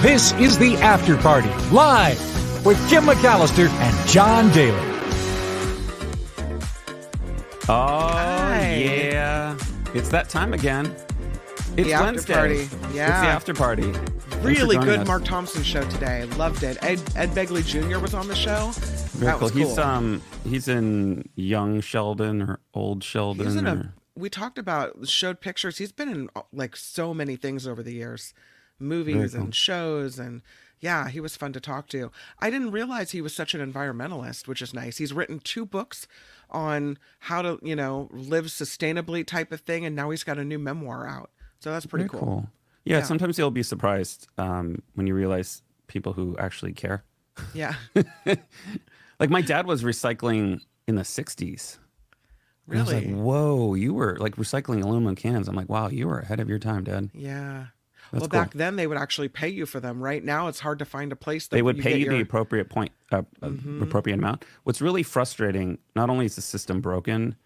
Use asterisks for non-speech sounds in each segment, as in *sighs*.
This is the After Party, live with Kim McAllister and John Daly. Oh Hi. yeah, it's that time again. It's The after Wednesday. party. It's the Yeah. after party. Really good us. Mark Thompson show today. Loved it. Ed, Ed Begley Jr. was on the show. Very that was cool. cool. He's um he's in Young Sheldon or Old Sheldon. He's in or- a. We talked about showed pictures. He's been in uh, like so many things over the years, movies cool. and shows, and yeah, he was fun to talk to. I didn't realize he was such an environmentalist, which is nice. He's written two books on how to you know live sustainably type of thing, and now he's got a new memoir out. So that's pretty cool. cool. Yeah, Yeah. sometimes you'll be surprised um, when you realize people who actually care. Yeah, *laughs* Like my dad was recycling in the '60s. And I was like, really. whoa, you were like recycling aluminum cans. I'm like, wow, you were ahead of your time, Dad. Yeah. That's well, cool. back then they would actually pay you for them. Right now, it's hard to find a place that they would pay get you the appropriate point, uh, uh, Mhm. appropriate amount. What's really frustrating, not only is the system broken,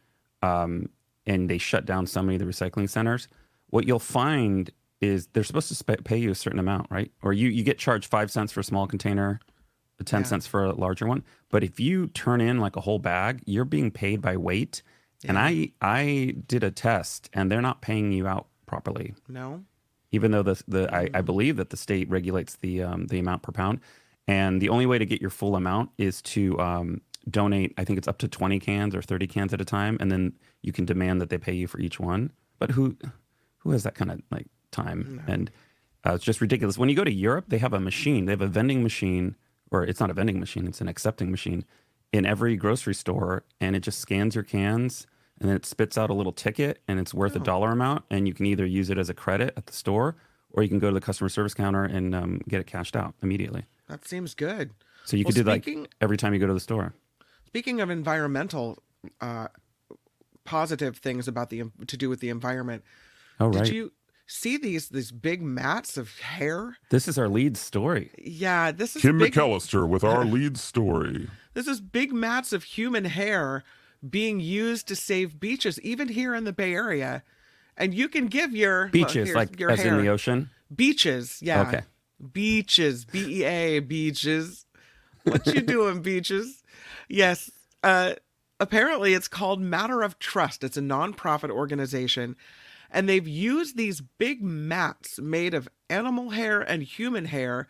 um, and they shut down so many of the recycling centers, what you'll find is they're supposed to sp- pay you a certain amount, right? Or you you get charged five cents for a small container, ten Yeah. cents for a larger one. But if you turn in like a whole bag, you're being paid by weight. And I I did a test, and they're not paying you out properly No. Even though the the I, I believe that the state regulates the um, the amount per pound, and the only way to get your full amount is to um, donate. I think it's up to twenty cans or thirty cans at a time, and then you can demand that they pay you for each one. But who who has that kind of like time? And uh, it's just ridiculous. When you go to Europe, they have a machine. They have a vending machine, or it's not a vending machine; it's an accepting machine in every grocery store, and it just scans your cans. And then it spits out a little ticket, and it's worth a Oh. dollar amount. And you can either use it as a credit at the store, or you can go to the customer service counter and um, get it cashed out immediately. That seems good. So you Well, could do like every time you go to the store. Speaking of environmental uh, positive things about the to do with the environment, Oh right, did you see these these big mats of hair? this is our lead story. Yeah, this is Kim big, McAllister with our *laughs* lead story. This is big mats of human hair being used to save beaches, even here in the Bay Area. And you can give your Beaches, here's like your as hair. in the ocean. Beaches, yeah. Okay. Beaches, B E A, beaches. What you doing, beaches? Yes. Uh, apparently, it's called Matter of Trust. It's a nonprofit organization, and they've used these big mats made of animal hair and human hair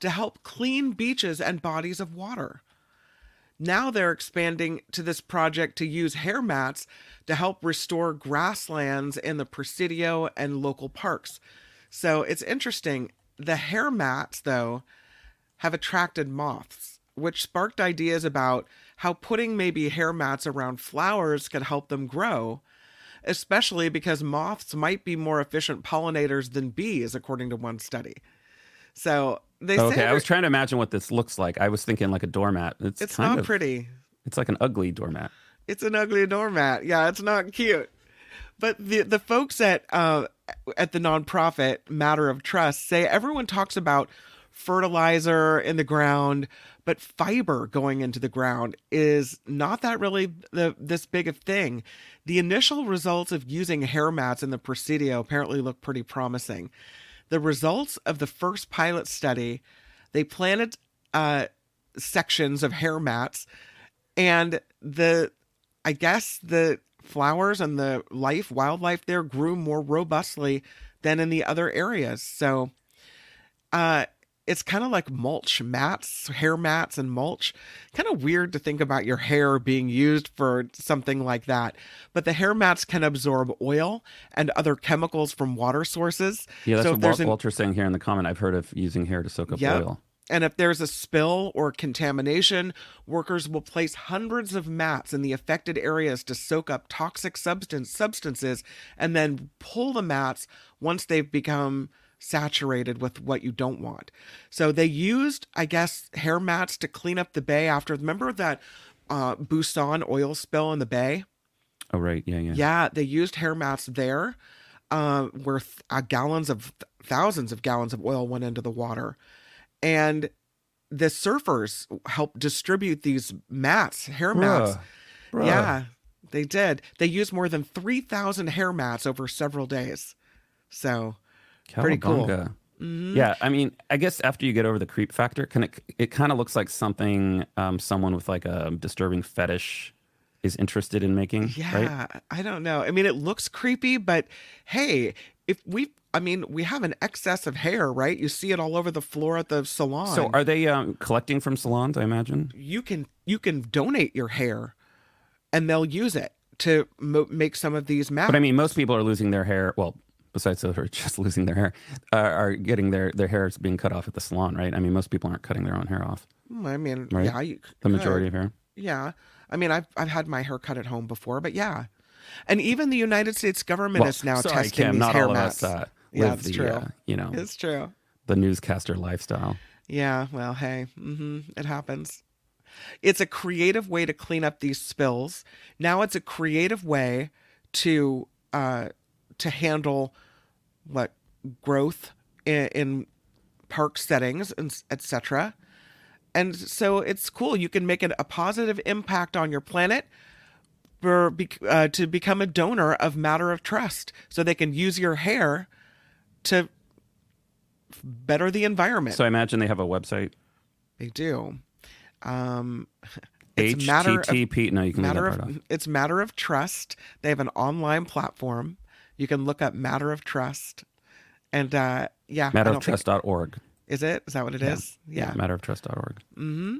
to help clean beaches and bodies of water. Now they're expanding to this project to use hair mats to help restore grasslands in the Presidio and local parks. So it's interesting. The hair mats, though, have attracted moths, which sparked ideas about how putting maybe hair mats around flowers could help them grow, especially because moths might be more efficient pollinators than bees, according to one study. So they say Okay, I was trying to imagine what this looks like. I was thinking like a doormat. It's, it's not of, pretty. It's like an ugly doormat. It's an ugly doormat. Yeah, it's not cute. But the the folks at uh, at the nonprofit Matter of Trust say everyone talks about fertilizer in the ground, but fiber going into the ground is not that really the this big of thing. The initial results of using hair mats in the Presidio apparently look pretty promising. The results of the first pilot study, they planted uh, sections of hair mats and the i guess the flowers and the life wildlife there grew more robustly than in the other areas. So uh it's kind of like mulch mats hair mats and mulch kind of weird to think about your hair being used for something like that but the hair mats can absorb oil and other chemicals from water sources Yeah, that's so what an- Walter's saying here in the comment. I've heard of using hair to soak up Yep. oil. And if there's a spill or contamination, workers will place hundreds of mats in the affected areas to soak up toxic substance substances and then pull the mats once they've become saturated with what you don't want. So they used, I guess, hair mats to clean up the bay after remember that uh Busan oil spill in the bay? Oh right, yeah, yeah. Yeah, they used hair mats there, uh, where th- uh, gallons of thousands of gallons of oil went into the water, and the surfers helped distribute these mats, hair mats. Bruh. Bruh. Yeah, they did. They used more than three thousand hair mats over several days. So pretty cool. Cowabunga. Yeah, I mean, I guess after you get over the creep factor, can it it kind of looks like something um, someone with like a disturbing fetish is interested in making, Yeah, right? I don't know. I mean, it looks creepy, but hey, if we, I mean, we have an excess of hair, right? You see it all over the floor at the salon. So are they um, collecting from salons? I imagine. you can you can donate your hair, and they'll use it to mo- make some of these masks. But I mean, most people are losing their hair. Well, besides those who are *laughs* just losing their hair, uh, are getting their their hair is being cut off at the salon, right? I mean, most people aren't cutting their own hair off. Mm, I mean, Right. yeah, you The majority of hair. Yeah, I mean, I've I've had my hair cut at home before, but yeah, and even the United States government Well, is now sorry, testing Kim, these not hair all masks. of us uh, Yeah, it's the true. uh, you know It's true. the newscaster lifestyle. Yeah, well, hey, hmm it happens. It's a creative way to clean up these spills. Now it's a creative way to uh, to handle what growth in, in park settings and etc. And so it's cool. You can make it a positive impact on your planet for uh, to become a donor of matter of trust, so they can use your hair to better the environment. So I imagine they have a website. They do. Um, *laughs* it's matter of, HTTP. No, you can matter of it's matter of trust. They have an online platform. You can look up matter of trust, and uh, yeah, don't think- Matteroftrust.org. Is it? Is that what it is? Yeah. Matteroftrust.org. Mm-hmm.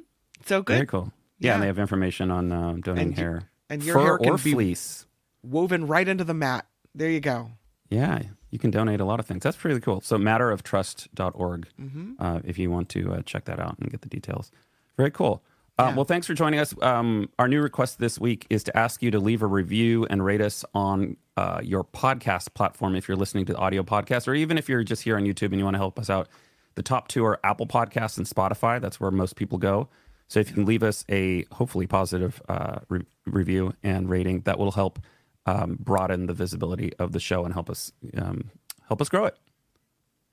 So good. Very cool. Yeah, Yeah. and they have information on uh, donating And you- hair. and your Fur hair can or be- fleece. Woven right into the mat. There you go. Yeah, you can donate a lot of things. That's pretty cool. So matteroftrust.org Mm-hmm. uh, if you want to uh, check that out and get the details. Very cool. Uh, Yeah. Well, thanks for joining us. Um, our new request this week is to ask you to leave a review and rate us on uh, your podcast platform if you're listening to the audio podcast, or even if you're just here on YouTube and you want to help us out. The top two are Apple Podcasts and Spotify. That's where most people go. So if you can leave us a hopefully positive uh, re- review and rating, that will help um, broaden the visibility of the show and help us um, help us grow it,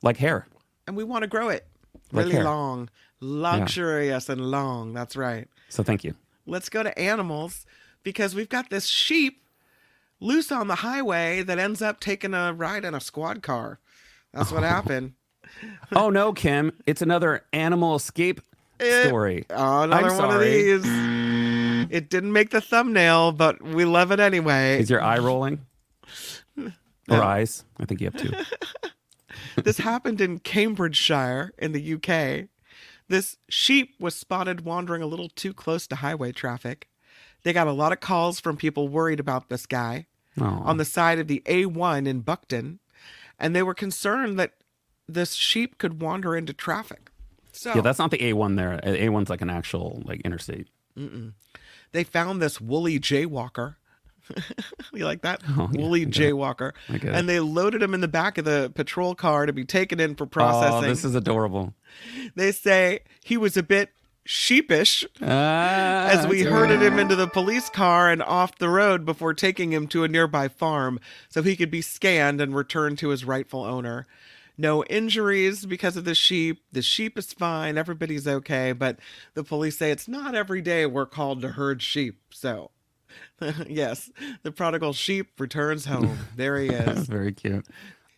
like hair. And we want to grow it Like really hair. long, luxurious and long. That's right. So thank you. Let's go to animals because we've got this sheep loose on the highway that ends up taking a ride in a squad car. That's what happened. *laughs* oh no, Kim! It's another animal escape Eh, story. Oh, another I'm one of these. It didn't make the thumbnail, but we love it anyway. Is your eye rolling? *laughs* Or eyes? I think you have two. *laughs* this happened in Cambridgeshire in the UK. This sheep was spotted wandering a little too close to highway traffic. They got a lot of calls from people worried about this guy Oh, on the side of the A1 in Buckden, and they were concerned that this sheep could wander into traffic. So yeah, that's not the A1 there. A one's like an actual like interstate. they found this woolly jaywalker. *laughs* you like that? Oh, woolly jaywalker. And they loaded him in the back of the patrol car to be taken in for processing. Oh, this is adorable. They say he was a bit sheepish Ah, as we herded him into the police car and off the road before taking him to a nearby farm so he could be scanned and returned to his rightful owner. No injuries because of the sheep. The sheep is fine. Everybody's okay. But the police say it's not every day we're called to herd sheep. So, *laughs* yes, the prodigal sheep returns home. *laughs* There he is. *laughs* very cute.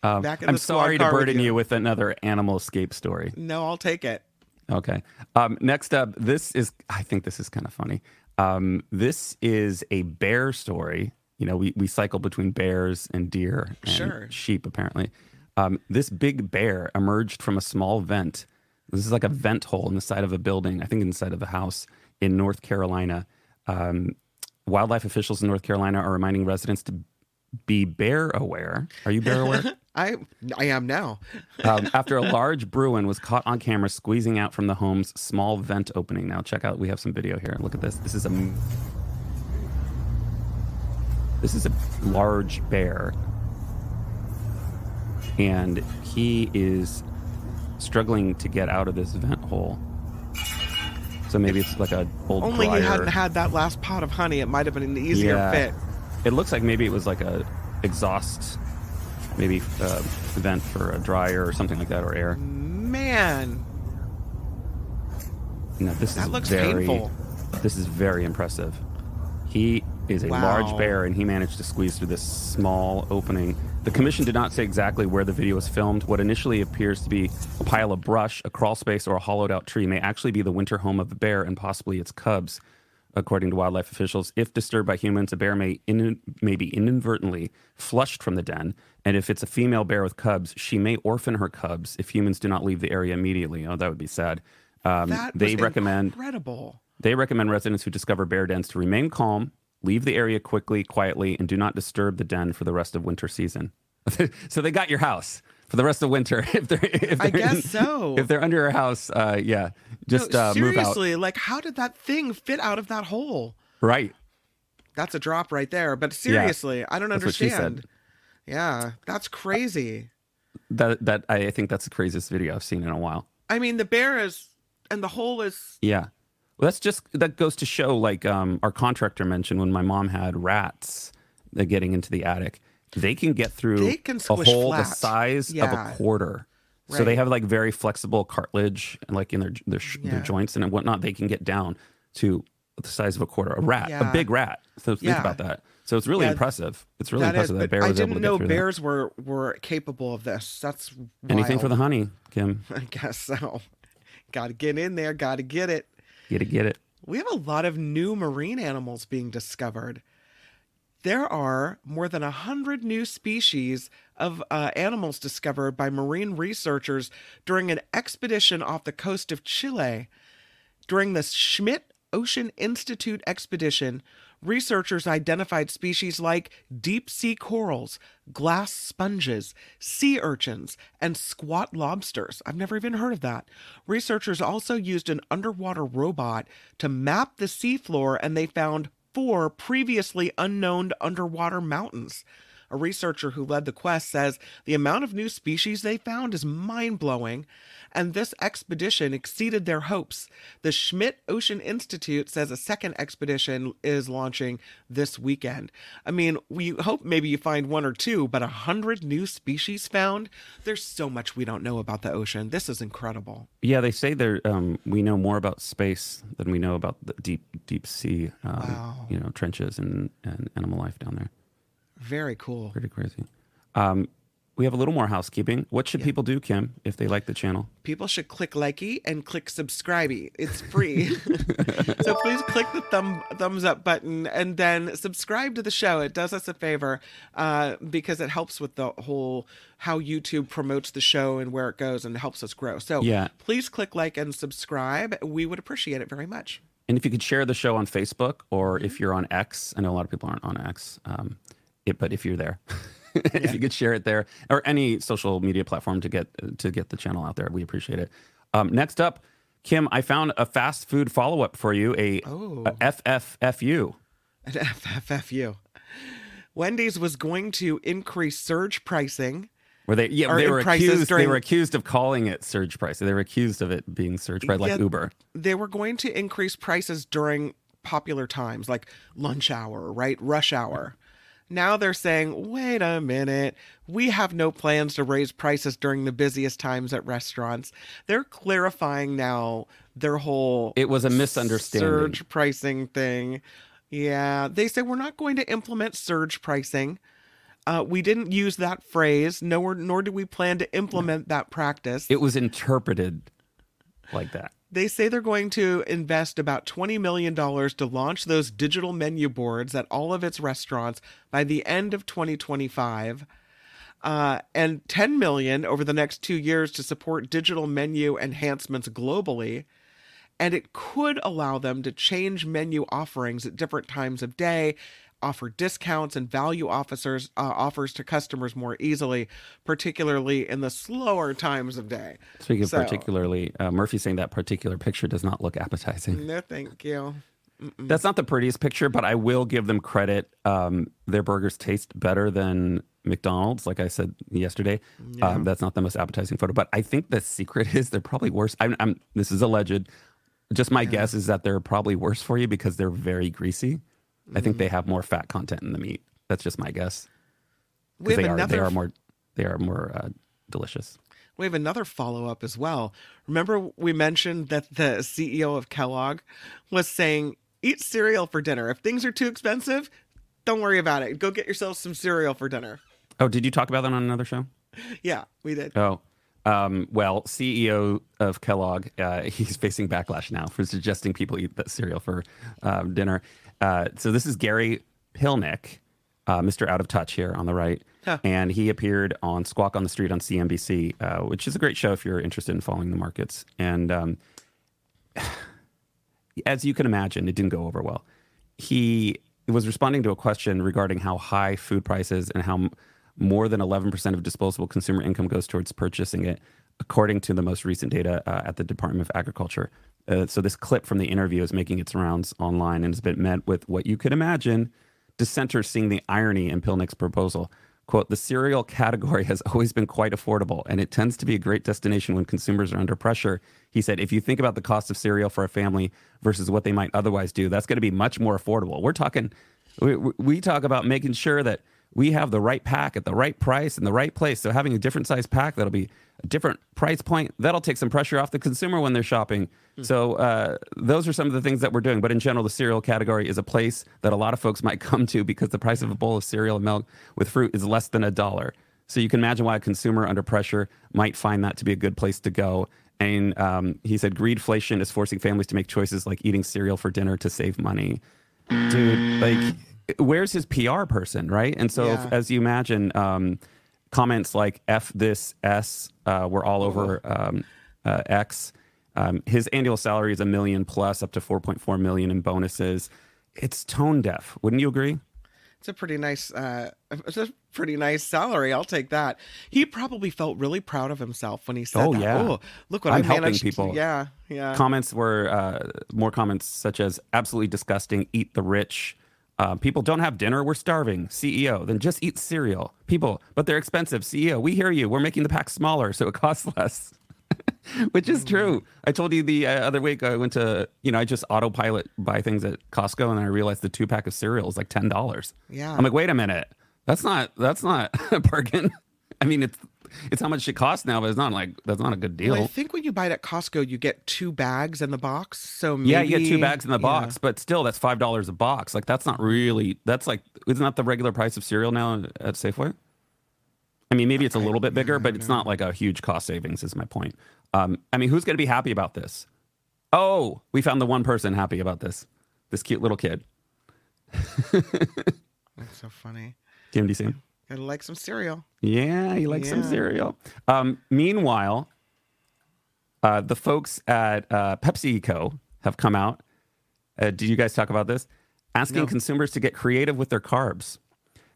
Um, Back in I'm sorry to burden you. you with another animal escape story. No, I'll take it. Okay. Um, next up, this is, I think this is kind of funny. Um, this is a bear story. You know, we, we cycle between bears and deer and Sure. sheep, apparently. Um, this big bear emerged from a small vent. This is like a vent hole in the side of a building, I think inside of a house in North Carolina. Um, wildlife officials in North Carolina are reminding residents to be bear aware. Are you bear aware? *laughs* I I am now. um, after a large Bruin was caught on camera squeezing out from the home's small vent opening. Now, check out. We have some video here. Look at this. This is a this is a large bear, and he is struggling to get out of this vent hole. So maybe it's like a old Only dryer. you hadn't had that last pot of honey, it might have been an easier Yeah. fit. It looks like maybe it was like a exhaust, maybe uh, vent for a dryer or something like that, or air. Man, No, this that is looks very, painful. This is very impressive. He is a Wow. large bear, and he managed to squeeze through this small opening. The commission did not say exactly where the video was filmed. What initially appears to be a pile of brush, a crawl space, or a hollowed out tree may actually be the winter home of the bear and possibly its cubs. According to wildlife officials, if disturbed by humans, a bear may, in, may be inadvertently flushed from the den. And if it's a female bear with cubs, she may orphan her cubs if humans do not leave the area immediately. Oh, that would be sad. Um, That they recommend incredible. they recommend residents who discover bear dens to remain calm, leave the area quickly, quietly, and do not disturb the den for the rest of winter season. *laughs* so they got your house for the rest of winter. *laughs* If they're, if I they're guess in- so. If they're under your house, uh, yeah, just No, uh, move out. seriously, like how did that thing fit out of that hole? Right. That's a drop right there. But seriously, I don't That's what she said. understand. Yeah, that's crazy. That that I I think that's the craziest video I've seen in a while. I mean, the bear is, and the hole is. Yeah. Well, that's just that goes to show, like um, our contractor mentioned, when my mom had rats uh, getting into the attic, they can get through They can a hole the flat. size of a quarter. So they have like very flexible cartilage, and like in their their, sh- Yeah. their joints and whatnot. They can get down to the size of a quarter. A rat, Yeah. a big rat. So think Yeah. about that. So it's really Yeah, impressive. It's really That is, impressive that, but a bear I was able didn't to get know through that. bears were were capable of this. That's Anything for the honey, Kim. *laughs* I guess so. Got to get in there. Got to get it. Get it, get it. We have a lot of new marine animals being discovered. There are more than a hundred new species of uh, animals discovered by marine researchers during an expedition off the coast of Chile. During the Schmidt Ocean Institute expedition, researchers identified species like deep sea corals, glass sponges, sea urchins, and squat lobsters. I've never even heard of that. Researchers also used an underwater robot to map the seafloor and they found four previously unknown underwater mountains. A researcher who led the quest says the amount of new species they found is mind blowing, and this expedition exceeded their hopes. The Schmidt Ocean Institute says a second expedition is launching this weekend. I mean, we hope maybe you find one or two, but a hundred new species found? There's so much we don't know about the ocean. This is incredible. Yeah, they say there. Um, we know more about space than we know about the deep, deep sea. Um, Wow. You know, trenches and, and animal life down there. Very cool. Pretty crazy. Um, we have a little more housekeeping. What should people do, Kim, if they like the channel? people should click likey and click subscribey. It's free. *laughs* *laughs* so please click the thumb thumbs up button and then subscribe to the show. It does us a favor uh, because it helps with the whole how YouTube promotes the show and where it goes and helps us grow. So Yeah. please click like and subscribe. We would appreciate it very much. And if you could share the show on Facebook or if you're on X, I know a lot of people aren't on X, um, it, but if you're there, *laughs* if you could share it there or any social media platform to get to get the channel out there, we appreciate it. Um, next up, Kim, I found a fast food follow up for you, a, Oh. a FFFU. At FFFU. Wendy's was going to increase surge pricing. Were they yeah they were accused during- they were accused of calling it surge price. They were accused of it being surge price like Yeah. Uber. they were going to increase prices during popular times like lunch hour, right? Rush hour. Now they're saying, wait a minute, we have no plans to raise prices during the busiest times at restaurants. They're clarifying now their whole It was a misunderstanding. surge pricing thing. Yeah, they say we're not going to implement surge pricing. Uh, we didn't use that phrase, nor nor do we plan to implement that practice. It was interpreted like that. They say they're going to invest about $20 million to launch those digital menu boards at all of its restaurants by the end of 2025. Uh, and 10 million over the next two years to support digital menu enhancements globally. And it could allow them to change menu offerings at different times of day, offer discounts and value officers uh, offers to customers more easily, particularly in the slower times of day. Speaking of So- particularly, uh, Murphy saying that particular picture does not look appetizing. No, thank you. That's not the prettiest picture, but I will give them credit. Um, their burgers taste better than McDonald's, like I said yesterday. Um, that's not the most appetizing photo, but I think the secret *laughs* is they're probably worse. I'm, I'm this is alleged. Just my guess is that they're probably worse for you because they're very greasy. I think they have more fat content in the meat. That's just my guess. We have they are they are more they are more uh, delicious. We have another follow up as well. Remember, we mentioned that the CEO of Kellogg was saying eat cereal for dinner. If things are too expensive, don't worry about it. Go get yourself some cereal for dinner. Oh, did you talk about that on another show? Yeah, we did. Oh, um, well, CEO of Kellogg, uh, *laughs* he's facing backlash now for suggesting people eat that cereal for um, dinner. Uh, so this is Gary Pilnick, uh, Mr. Out of Touch here on the right. Huh. And he appeared on Squawk on the Street on CNBC, uh, which is a great show if you're interested in following the markets. And um, *sighs* as you can imagine, it didn't go over well. He was responding to a question regarding how high food prices and how more than 11% of disposable consumer income goes towards purchasing it, according to the most recent data uh, at the Department of Agriculture. Uh, so, this clip from the interview is making its rounds online and has been met with what you could imagine dissenters seeing the irony in Pilnick's proposal. Quote, the cereal category has always been quite affordable, and it tends to be a great destination when consumers are under pressure. He said, if you think about the cost of cereal for a family versus what they might otherwise do, that's going to be much more affordable. We're talking, we, we talk about making sure that we have the right pack at the right price in the right place. So having a different size pack that'll be a different price point, that'll take some pressure off the consumer when they're shopping. So uh, those are some of the things that we're doing. But in general, the cereal category is a place that a lot of folks *laughs* might come to because the price of a bowl of cereal and milk with fruit is less than a dollar. So you can imagine why a consumer under pressure might find that to be a good place to go. And um, he said, greedflation is forcing families to make choices like eating cereal for dinner to save money. Dude, like, where's his PR person, right? And so, if- as you imagine, um, comments like "f this s" uh, were all over um, uh, X. Um, his annual salary is a million plus, up to 4.4 million in bonuses. It's tone deaf, wouldn't you agree? It's a pretty nice, uh, it's a pretty nice salary. I'll take that. He probably felt really proud of himself when he said, Oh, that. yeah. Oh, look what I'm I helping managed. to-" people. Yeah, yeah. comments were uh, more comments such as absolutely disgusting eat the rich uh, people don't have dinner we're starving. Ceo then just eat cereal. People but they're expensive. Ceo we hear you we're making the pack smaller so it *laughs* costs less. *laughs* Which is true. I told you the uh, other week i went to you know i just autopilot buy things at costco and i realized the two pack of cereal is like $10 Yeah. i'm like wait a minute. That's not that's not *laughs* a bargain. I mean it's it's how much it costs now but it's not like that's not a good deal Well, I think when you buy it at Costco, you get two bags in the box. So maybe, Yeah, you get two bags in the yeah. box, but still, that's five dollars a box. Like that's not really. That's like, isn't that the regular price of cereal now at Safeway? I mean, maybe it's a little bit bigger, but it's not like a huge cost savings. Is my point. Um, I mean, who's going to be happy about this? Oh, we found the one person happy about this. This cute little kid. *laughs* That's so funny. Kim, do you see him? Gotta like some cereal. Yeah, he likes some cereal. Um, meanwhile, uh, the folks at uh, PepsiCo have come out. Uh, did you guys talk about this? Asking No. consumers to get creative with their carbs.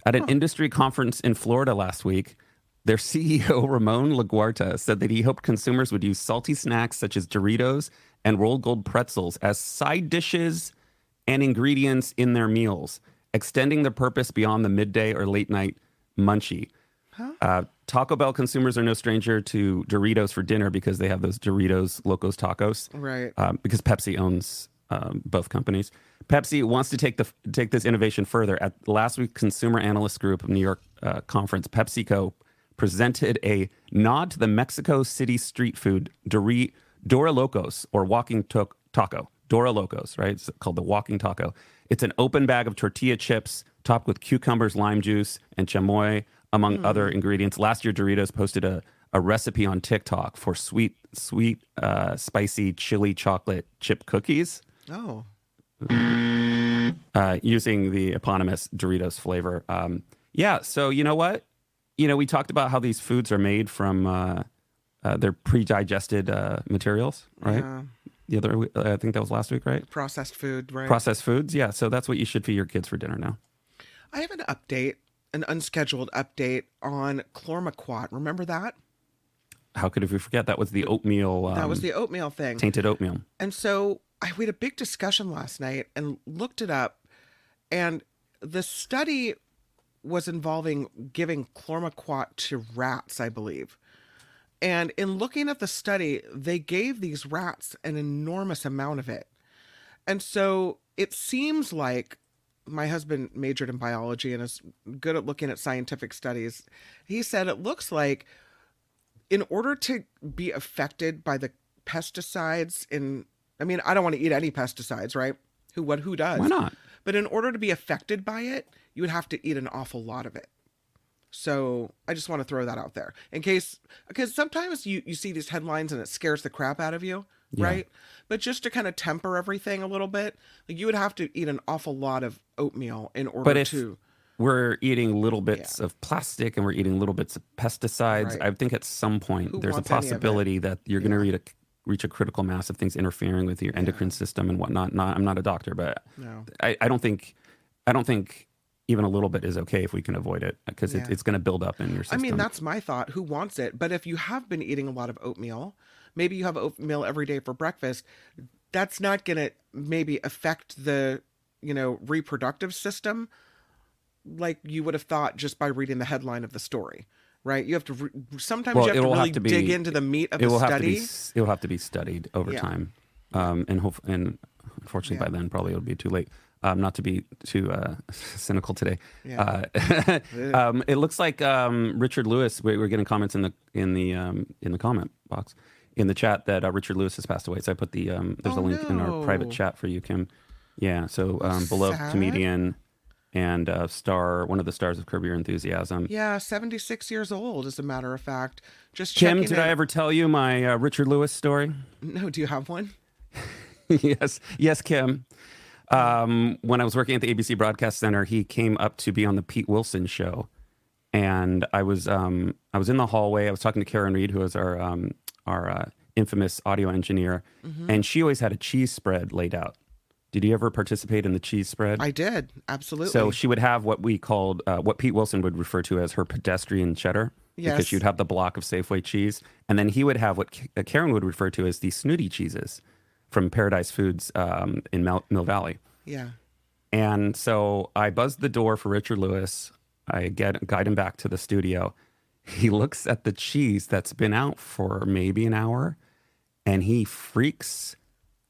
At an industry conference in Florida last week, their *laughs* CEO, Ramon Laguarta, said that he hoped consumers would use salty snacks such as Doritos and Rold Gold pretzels as side dishes and ingredients in their meals, extending the purpose beyond the midday or late night munchie. Uh, Taco Bell consumers are no stranger to Doritos for dinner because they have those Doritos Locos Tacos Right. um, because Pepsi owns um, both companies. Pepsi wants to take the take this innovation further. At last week's Consumer Analyst Group of New York uh, conference, PepsiCo presented a nod to the Mexico City street food Dori, Dora Locos or walking to- taco. Dora Locos, right? It's called the walking taco. It's an open bag of tortilla chips topped with cucumbers, lime juice, and chamoy, among other ingredients. Last year, Doritos posted a, a recipe on TikTok for sweet, sweet, uh, spicy chili chocolate chip cookies Oh. uh, using the eponymous Doritos flavor. Um, yeah, so you know what? You know, we talked about how these foods are made from uh, uh, their pre-digested uh, materials, right? Yeah. The other, uh, I think that was last week, right? Processed food, right? Processed foods, yeah. So that's what you should feed your kids for dinner now. I have an update, an unscheduled update on Chlormequat. Remember that? How could we forget that was the oatmeal? Um, That was the oatmeal thing. tainted oatmeal. And so I we had a big discussion last night and looked it up, and the study was involving giving chlormequat to rats, I believe. And in looking at the study, they gave these rats an enormous amount of it. And so it seems like my husband majored in biology and is good at looking at scientific studies. He said it looks like in order to be affected by the pesticides in I mean, I don't want to eat any pesticides, right? Who what who does? Why not? But in order to be affected by it, you would have to eat an awful lot of it. So I just want to throw that out there in case, because sometimes you, you see these headlines and it scares the crap out of you, Yeah. right? But just to kind of temper everything a little bit, like you would have to eat an awful lot of oatmeal in order But if to. we're eating little bits of plastic and we're eating little bits of pesticides, Right. I think at some point Who there's a wants any of it? possibility that you're going to reach a reach a critical mass of things interfering with your endocrine system and whatnot. Not, I'm not a doctor, but No. I, I don't think I don't think even a little bit is okay if we can avoid it because Yeah. it, it's going to build up in your I mean, that's my thought. Who wants it? But if you have been eating a lot of oatmeal, maybe you have oatmeal every day for breakfast, that's not going to maybe affect the, you know, reproductive system like you would have thought just by reading the headline of the story, right? You have to, re- sometimes Well, you have to really have to be- dig into the meat of it the will have to study. be it will have to be studied over Yeah. time, um, and hope and unfortunately Yeah. by then probably it'll be too late. Um, not to be too uh, *laughs* cynical today. Yeah. Uh, *laughs* *laughs* um, it looks like um, Richard Lewis. We, we're getting comments in the in the um, in the comment box in the chat that uh, Richard Lewis has passed away. So I put the um, there's a Oh, link in our private chat for you, Kim. Yeah. So um, beloved sad. comedian and uh, star, one of the stars of Curb Your Enthusiasm. yeah, 76 years old, as a matter of fact. Just Kim, did I ever tell you my uh, Richard Lewis story? *laughs* No, do you have one? *laughs* yes, yes, Kim. Um, when I was working at the ABC Broadcast Center, he came up to be on the Pete Wilson show, and I was um, I was in the hallway. I was talking to Karen Reed, who was our um, our uh, infamous audio engineer, Mm-hmm. and she always had a cheese spread laid out. Did you ever participate in the cheese spread? I did. Absolutely. So she would have what we called, uh, what Pete Wilson would refer to as her pedestrian cheddar. Yes. Because she'd have the block of Safeway cheese. And then he would have what K- uh, Karen would refer to as the snooty cheeses from Paradise Foods um, in Mel- Mill Valley. yeah. And so I buzzed the door for Richard Lewis. I get guide him back to the studio. He looks at the cheese that's been out for maybe an hour and he freaks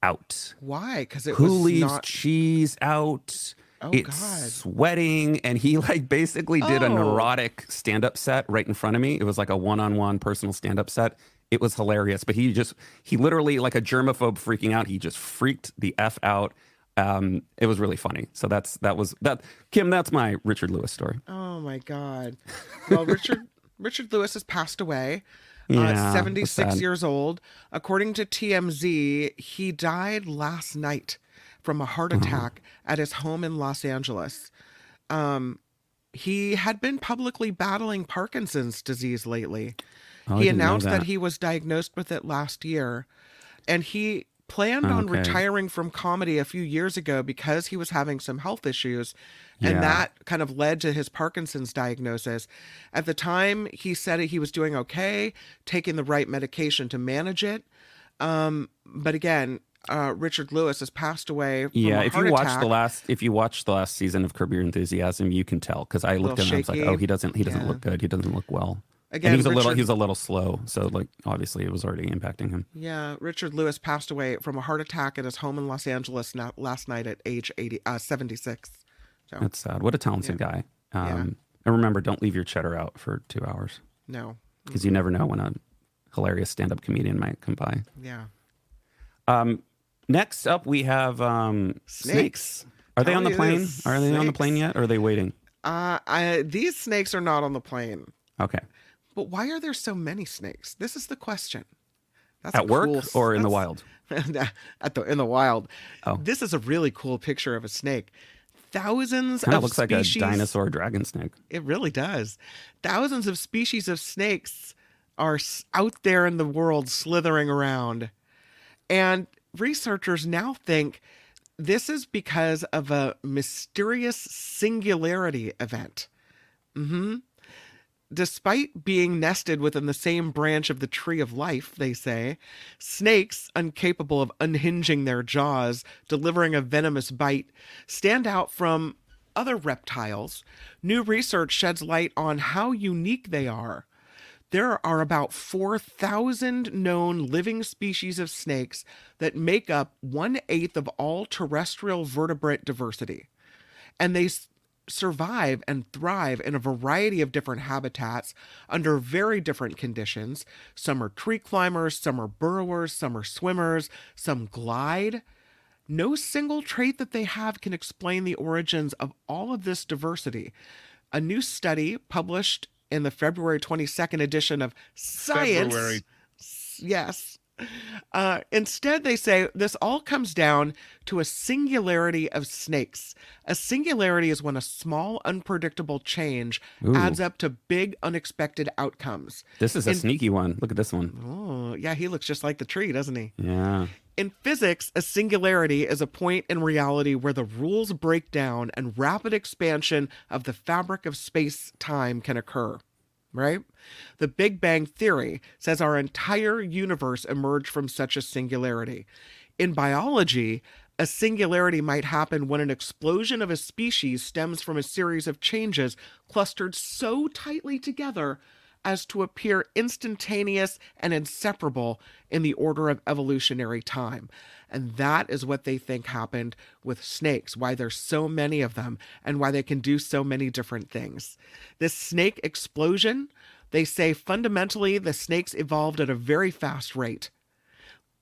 out. Why? Because it Who was leaves not. cheese out? Oh, it's God. sweating, and he like basically did a Oh. neurotic stand-up set right in front of me. It was like a one-on-one personal stand-up set. It was hilarious, but he just he literally like a germaphobe freaking out. He just freaked the f out. Um, it was really funny. So that's that was that. Kim, that's my Richard Lewis story. Oh my God. Well, Richard Richard Lewis has passed away. Yeah, uh, 76 sad. years old. According to TMZ, he died last night from a heart Mm-hmm. attack at his home in Los Angeles. Um, he had been publicly battling Parkinson's disease lately. Oh, he announced that. that. he was diagnosed with it last year, and he planned on Okay. retiring from comedy a few years ago because he was having some health issues, and Yeah. that kind of led to his Parkinson's diagnosis. At the time, he said he was doing okay, taking the right medication to manage it. Um, but again, uh, Richard Lewis has passed away. From Yeah, if you watch attack. the last if you watch the last season of Curb Your Enthusiasm, you can tell because I looked at him and I was like, oh, he doesn't he doesn't Yeah. look good. He doesn't look well. Again, and he was a little he was a little slow, so like obviously it was already impacting him. Yeah, Richard Lewis passed away from a heart attack at his home in Los Angeles na- last night at age 80, uh, 76. So, That's sad. What a talented guy. Um, Yeah. And remember, don't leave your cheddar out for two hours no. because you never know when a hilarious stand-up comedian might come by. Yeah. Um, next up, we have um, Snakes. snakes. Are they on the plane? Are they on the plane yet? Or are they waiting? Uh, I, these snakes are not on the plane. Okay. But why are there so many snakes? This is the question. That's At a work cool- or in the wild? *laughs* at the in the wild. Oh. This is a really cool picture of a snake. Thousands Kind of looks species. like a dinosaur dragon snake. It really does. Thousands of species of snakes are out there in the world slithering around. And researchers now think this is because of a mysterious singularity event. hmm Despite being nested within the same branch of the tree of life, they say, snakes, incapable of unhinging their jaws, delivering a venomous bite, stand out from other reptiles. New research sheds light on how unique they are. There are about 4,000 known living species of snakes that make up one eighth of all terrestrial vertebrate diversity. And they survive and thrive in a variety of different habitats under very different conditions. Some are tree climbers, some are burrowers, some are swimmers, some glide. no single trait that they have can explain the origins of all of this diversity. A new study published in the February 22nd edition of Science. February. Yes. Uh, instead, they say this all comes down to a singularity of snakes. A singularity is when a small, unpredictable change Ooh. adds up to big, unexpected outcomes. This is a sneaky one. Look at this one. Oh, yeah, he looks just like the tree, doesn't he? Yeah. In physics, a singularity is a point in reality where the rules break down and rapid expansion of the fabric of space time can occur. Right? The Big Bang Theory says our entire universe emerged from such a singularity. In biology, a singularity might happen when an explosion of a species stems from a series of changes clustered so tightly together as to appear instantaneous and inseparable in the order of evolutionary time. And that is what they think happened with snakes, why there's so many of them, and why they can do so many different things. This snake explosion, they say fundamentally the snakes evolved at a very fast rate.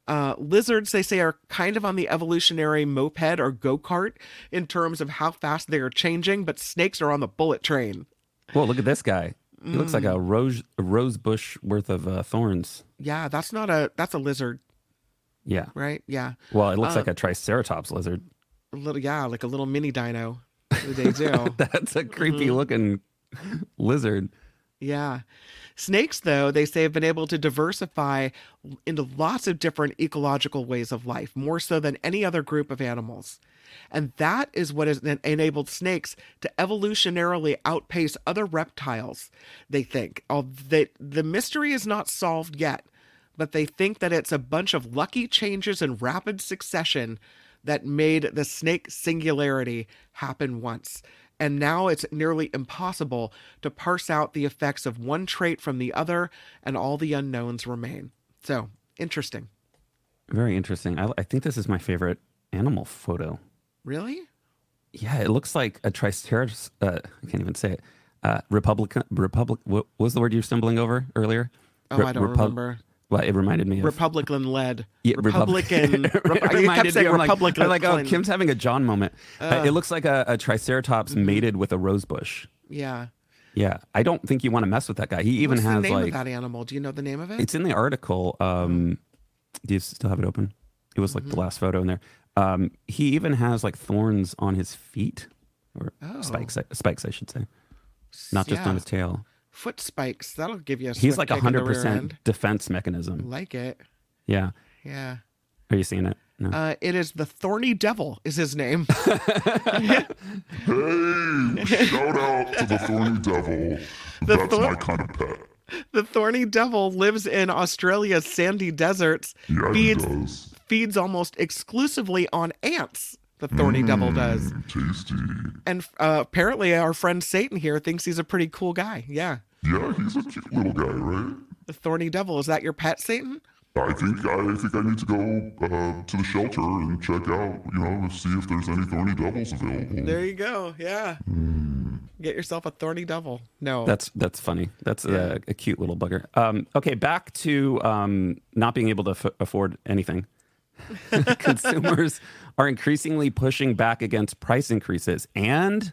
Uh, lizards, they say, are kind of on the evolutionary moped or go kart in terms of how fast they are changing, but snakes are on the bullet train. Well, look at this guy. He looks like a Mm. rose a rose bush worth of uh, thorns. Yeah, that's not a that's a lizard, Yeah. right? Yeah, Well, it looks like a triceratops lizard. a little yeah, like a little mini dino. They do. *laughs* That's a creepy Mm-hmm. looking lizard. Yeah. Snakes, though, they say have been able to diversify into lots of different ecological ways of life, more so than any other group of animals. And that is what has enabled snakes to evolutionarily outpace other reptiles, they think. The mystery is not solved yet, but they think that it's a bunch of lucky changes in rapid succession that made the snake singularity happen once. And now it's nearly impossible to parse out the effects of one trait from the other, and all the unknowns remain. So, interesting. Very interesting. I, I think this is my favorite animal photo. Really? Yeah, it looks like a triceratops. Uh, I can't even say it. Uh, Republican. Republic. What was the word you were stumbling over earlier? Oh, Re- I don't Repub- remember. Well, it reminded me of Republican led. *laughs* Yeah, Repub- Republican. *laughs* It Rep- *laughs* kept saying me, I'm like- Republican. I'm like, oh, Kim's having a John moment. Uh, Uh. it looks like a, a triceratops Mm-hmm. mated with a rosebush. Yeah. Yeah, I don't think you want to mess with that guy. He even What's has the name like of that animal? Do you know the name of it? it's in the article. Um, do you still have it open? It was like Mm-hmm. the last photo in there. Um, he even has like thorns on his feet or Oh. spikes, spikes, I should say, not just Yeah. on his tail. Foot spikes. That'll give you a He's like a kick in the hundred percent defense mechanism. Like it. Yeah, Yeah. are you seeing it? No. Uh, it is the Thorny Devil, is his name. *laughs* Hey, shout out to the Thorny Devil. *laughs* That's thor- my kind of pet. the Thorny Devil lives in Australia's sandy deserts, Yeah, he feeds, does. Feeds almost exclusively on ants. The Thorny Devil does. Mm, tasty. And uh, apparently, our friend Satan here thinks he's a pretty cool guy. Yeah. Yeah, he's a cute little guy, right? The Thorny Devil. Is that your pet, Satan? I think I think I need to go uh, to the shelter and check out, you know, see if there's any thorny devils available. There you go. Yeah. Get yourself a Thorny Devil. No. That's that's funny. That's a, a cute little bugger. Um, okay, back to um, not being able to f- afford anything. *laughs* *laughs* Consumers are increasingly pushing back against price increases, and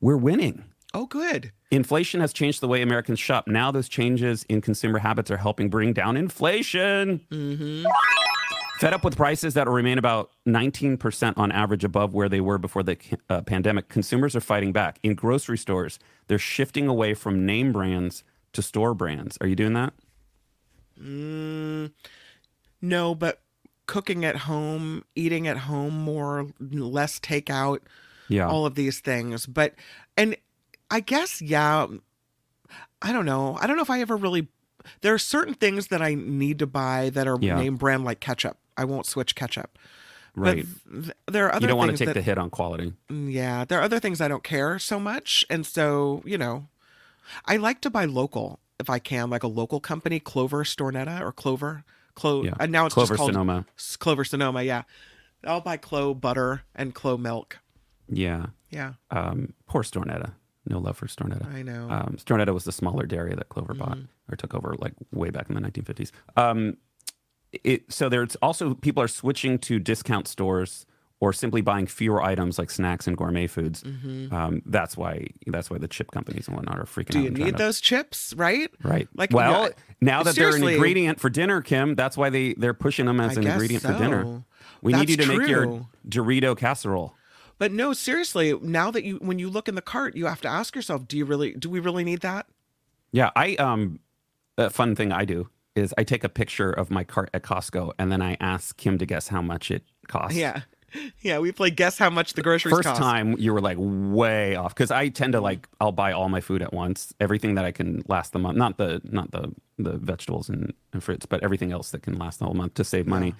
we're winning. oh, good. Inflation has changed the way Americans shop. Now, those changes in consumer habits are helping bring down inflation. Fed up with prices that remain about 19% on average above where they were before the uh, pandemic, consumers are fighting back. In grocery stores, they're shifting away from name brands to store brands. Are you doing that? No, but cooking at home, eating at home more, less takeout, Yeah. all of these things. But, and I guess, yeah, I don't know. I don't know if I ever really, there are certain things that I need to buy that are Yeah. name brand like ketchup. I won't switch ketchup. right. But th- there are other things. You don't want to take that, the hit on quality. Mm, yeah, there are other things I don't care so much, and so you know, I like to buy local if I can, like a local company, Clover Stornetta or Clover Clo. Yeah. And now it's Clover just called Sonoma. Clover Sonoma. Yeah, I'll buy Clo butter and Clo milk. Yeah. Yeah, Um, poor Stornetta. No love for Stornetta. I know. Um, Stornetta was the smaller dairy that Clover bought or took over like way back in the 1950s. Um, it, so there's also people are switching to discount stores or simply buying fewer items like snacks and gourmet foods. Um, that's why that's why the chip companies and whatnot are freaking Mm-hmm. Do out. you need to- those chips, right? Right. Like, well, yeah, now that they're an ingredient for dinner, Kim, that's why they they're pushing them as I an ingredient for dinner. so. We need you to That's make your. Dorito casserole. But no, seriously, now that you when you look in the cart, you have to ask yourself, do you really do we really need that? Yeah, I um a fun thing I do is I take a picture of my cart at Costco and then I ask Kim to guess how much it costs. Yeah. *laughs* Yeah, we play guess how much the groceries First cost. time you were like way off because I tend to like I'll buy all my food at once, everything that I can last the month, not the not the the vegetables and, and fruits, but everything else that can last the whole month to save money.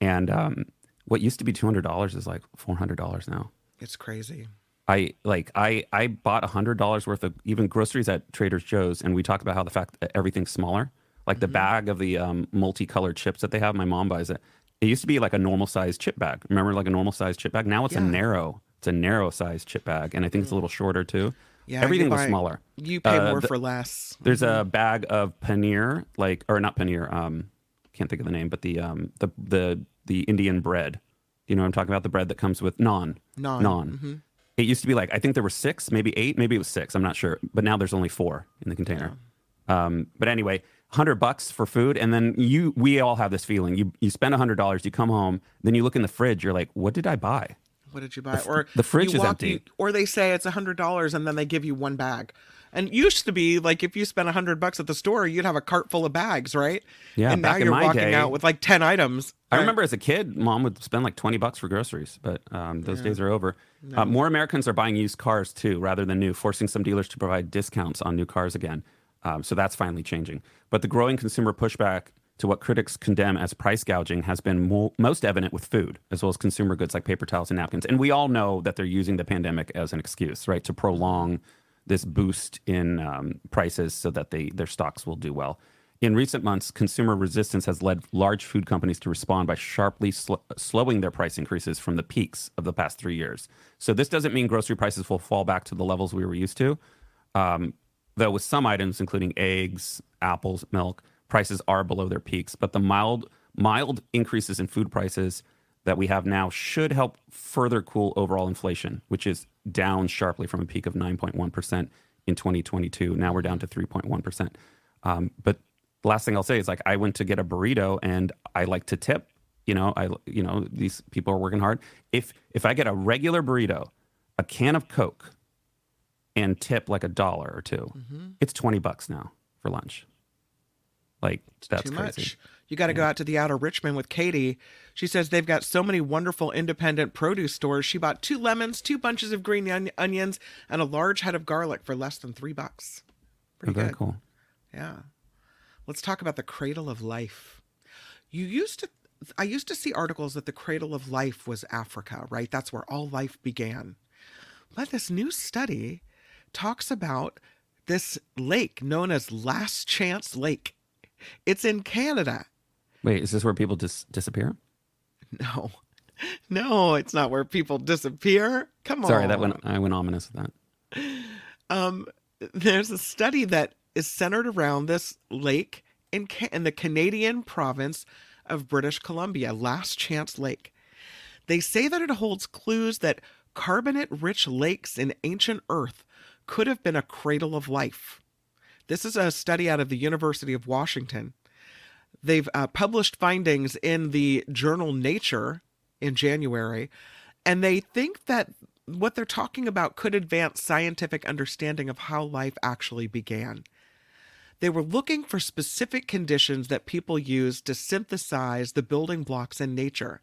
And um, what used to be two hundred dollars is like four hundred dollars now. It's crazy. I like I I bought hundred dollars worth of even groceries at Trader Joe's, and we talked about how the fact that everything's smaller. Like Mm-hmm. the bag of the um, multicolored chips that they have, my mom buys it. It used to be like a normal sized chip bag. Remember, like a normal sized chip bag. Now it's a narrow. It's a narrow sized chip bag, and I think it's a little shorter too. Yeah, everything was smaller. You pay Uh, more the- for less. There's Mm-hmm. a bag of paneer, like or not paneer. Um, can't think of the name, but the um the the the Indian bread. You know what I'm talking about? The bread that comes with naan. Naan, Naan. It used to be like I think there were six, maybe eight, maybe it was six. I'm not sure, but now there's only four in the container. Um, but anyway, hundred bucks for food, and then you we all have this feeling. You you spend hundred dollars, you come home, then you look in the fridge, you're like, what did I buy? What did you buy? or the fridge is walk- empty. you- or they say it's a hundred dollars and then they give you one bag. And used to be like if you spent a hundred bucks at the store, you'd have a cart full of bags, right? Yeah, And now you're walking day- out with like ten items. I right? remember as a kid, mom would spend like 20 bucks for groceries, but um, those days are over. Uh, more Americans are buying used cars too, rather than new, forcing some dealers to provide discounts on new cars again. Um, so that's finally changing. But the growing consumer pushback to what critics condemn as price gouging has been mo- most evident with food, as well as consumer goods like paper towels and napkins. And we all know that they're using the pandemic as an excuse, right, to prolong this boost in um, prices so that they their stocks will do well. In recent months, consumer resistance has led large food companies to respond by sharply sl- slowing their price increases from the peaks of the past three years. So this doesn't mean grocery prices will fall back to the levels we were used to. Um, though with some items, including eggs, apples, milk, prices are below their peaks. But the mild mild increases in food prices that we have now should help further cool overall inflation, which is down sharply from a peak of 9.1% in 2022. Now we're down to 3.1%. Um, but last thing I'll say is like I went to get a burrito and I like to tip. You know, I you know these people are working hard. If if I get a regular burrito, a can of Coke, and tip like a dollar or 2 mm-hmm. it's twenty bucks now for lunch. Like that's too crazy. much. You got to go out to the outer Richmond with Katie. She says they've got so many wonderful independent produce stores. She bought two lemons, two bunches of green on- onions, and a large head of garlic for less than three bucks. Oh, Pretty Very good. cool. Yeah. Let's talk about the cradle of life. You used to, I used to see articles that the cradle of life was Africa, right? That's where all life began. But this new study talks about this lake known as Last Chance Lake. It's in Canada. Wait, is this where people dis- disappear? No, *laughs* no, it's not where people disappear. Come on. Sorry, that went I went ominous with that. um, there's a study that is centered around this lake in, Ca- in the Canadian province of British Columbia, Last Chance Lake. They say that it holds clues that carbonate rich lakes in ancient Earth could have been a cradle of life. This is a study out of the University of Washington. They've uh, published findings in the journal Nature in January, and they think that what they're talking about could advance scientific understanding of how life actually began. They were looking for specific conditions that people use to synthesize the building blocks in nature,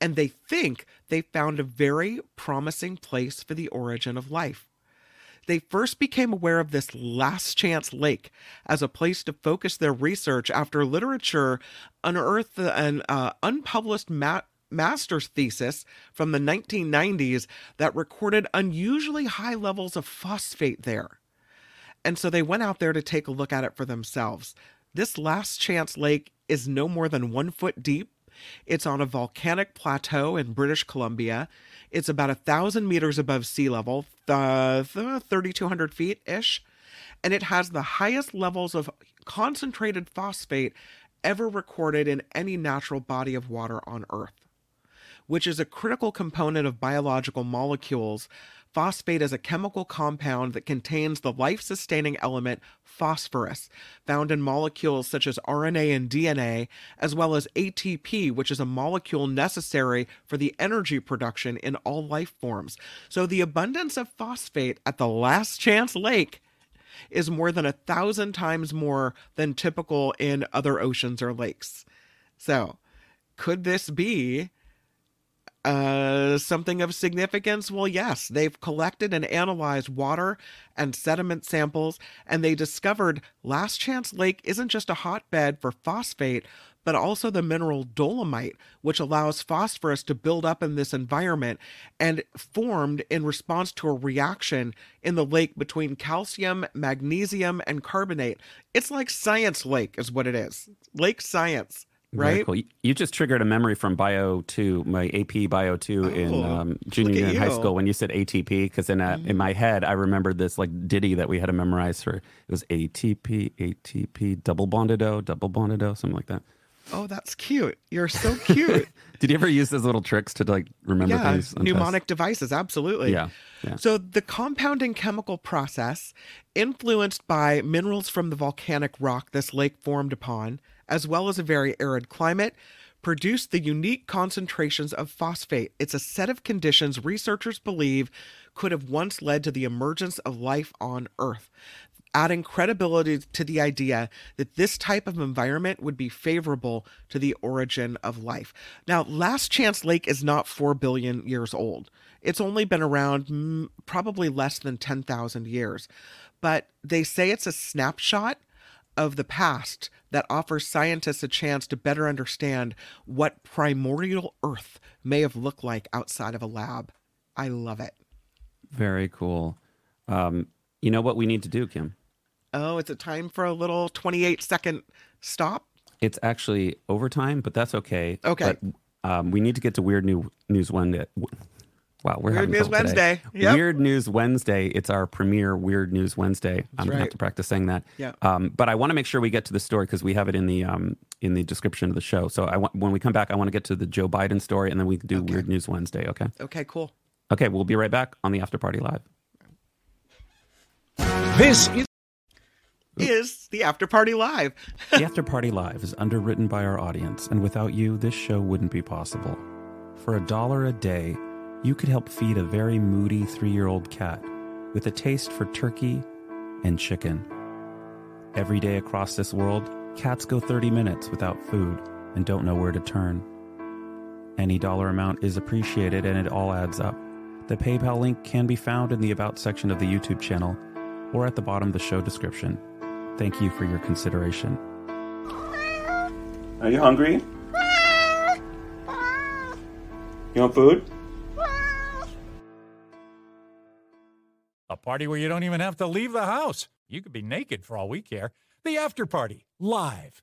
and they think they found a very promising place for the origin of life. They first became aware of this last chance lake as a place to focus their research after literature unearthed an uh, unpublished ma- master's thesis from the 1990s that recorded unusually high levels of phosphate there. And so they went out there to take a look at it for themselves. This last chance lake is no more than one foot deep. It's on a volcanic plateau in British Columbia. It's about a thousand meters above sea level, th- th- 3,200 feet ish. And it has the highest levels of concentrated phosphate ever recorded in any natural body of water on Earth, which is a critical component of biological molecules. Phosphate is a chemical compound that contains the life sustaining element phosphorus, found in molecules such as RNA and DNA, as well as ATP, which is a molecule necessary for the energy production in all life forms. So, the abundance of phosphate at the Last Chance Lake is more than a thousand times more than typical in other oceans or lakes. So, could this be uh, something of significance? Well, yes. They've collected and analyzed water and sediment samples, and they discovered Last Chance Lake isn't just a hotbed for phosphate, but also the mineral dolomite, which allows phosphorus to build up in this environment and formed in response to a reaction in the lake between calcium, magnesium, and carbonate. It's like Science Lake, is what it is. Lake Science. Very Right? cool. You- just triggered a memory from Bio 2, my AP Bio 2 in Oh, um, junior year in high. School when you said ATP, because in, in my head, I remembered this like ditty that we had to memorize for it was ATP, ATP, double bonded O, double bonded O, something like that. Oh, that's cute. You're so cute. *laughs* Did you ever use those little tricks to like remember yeah, things? on mnemonic devices, absolutely. Yeah. Yeah. So the compounding chemical process, influenced by minerals from the volcanic rock this lake formed upon, as well as a very arid climate, produced the unique concentrations of phosphate. It's a set of conditions researchers believe could have once led to the emergence of life on Earth. Adding credibility to the idea that this type of environment would be favorable to the origin of life. Now, Last Chance Lake is not 4 billion years old. It's only been around mm, probably less than 10,000 years. But they say it's a snapshot of the past that offers scientists a chance to better understand what primordial Earth may have looked like outside of a lab. I love it. Very cool. Um, you know what we need to do, Kim? Oh, it's a time for a little 28 second stop. It's actually overtime, but that's okay. Okay. But um, we need to get to Weird New News Wednesday. Wow, we're here. Weird News. Wednesday. Yep. Weird News Wednesday. It's our premiere Weird News Wednesday. I'm gonna have to practice saying that. Yeah. Um, but I want to make sure we get to the story because we have it in the um, in the description of the show. So I want when we come back, I want to get to the Joe Biden story, and then we can do Weird News Wednesday. Okay. Okay, cool. Okay. We'll be right back on the After Party Live. This is Is the after party live? *laughs* The After Party Live is underwritten by our audience, and without you, this show wouldn't be possible. For a dollar a day, you could help feed a very moody three year old cat with a taste for turkey and chicken. Every day across this world, cats go 30 minutes without food and don't know where to turn. Any dollar amount is appreciated and it all adds up. The PayPal link can be found in the About section of the YouTube channel or at the bottom of the show description. Thank you for your consideration. Are you hungry? You want food? A party where you don't even have to leave the house. You could be naked for all we care. The after party, live.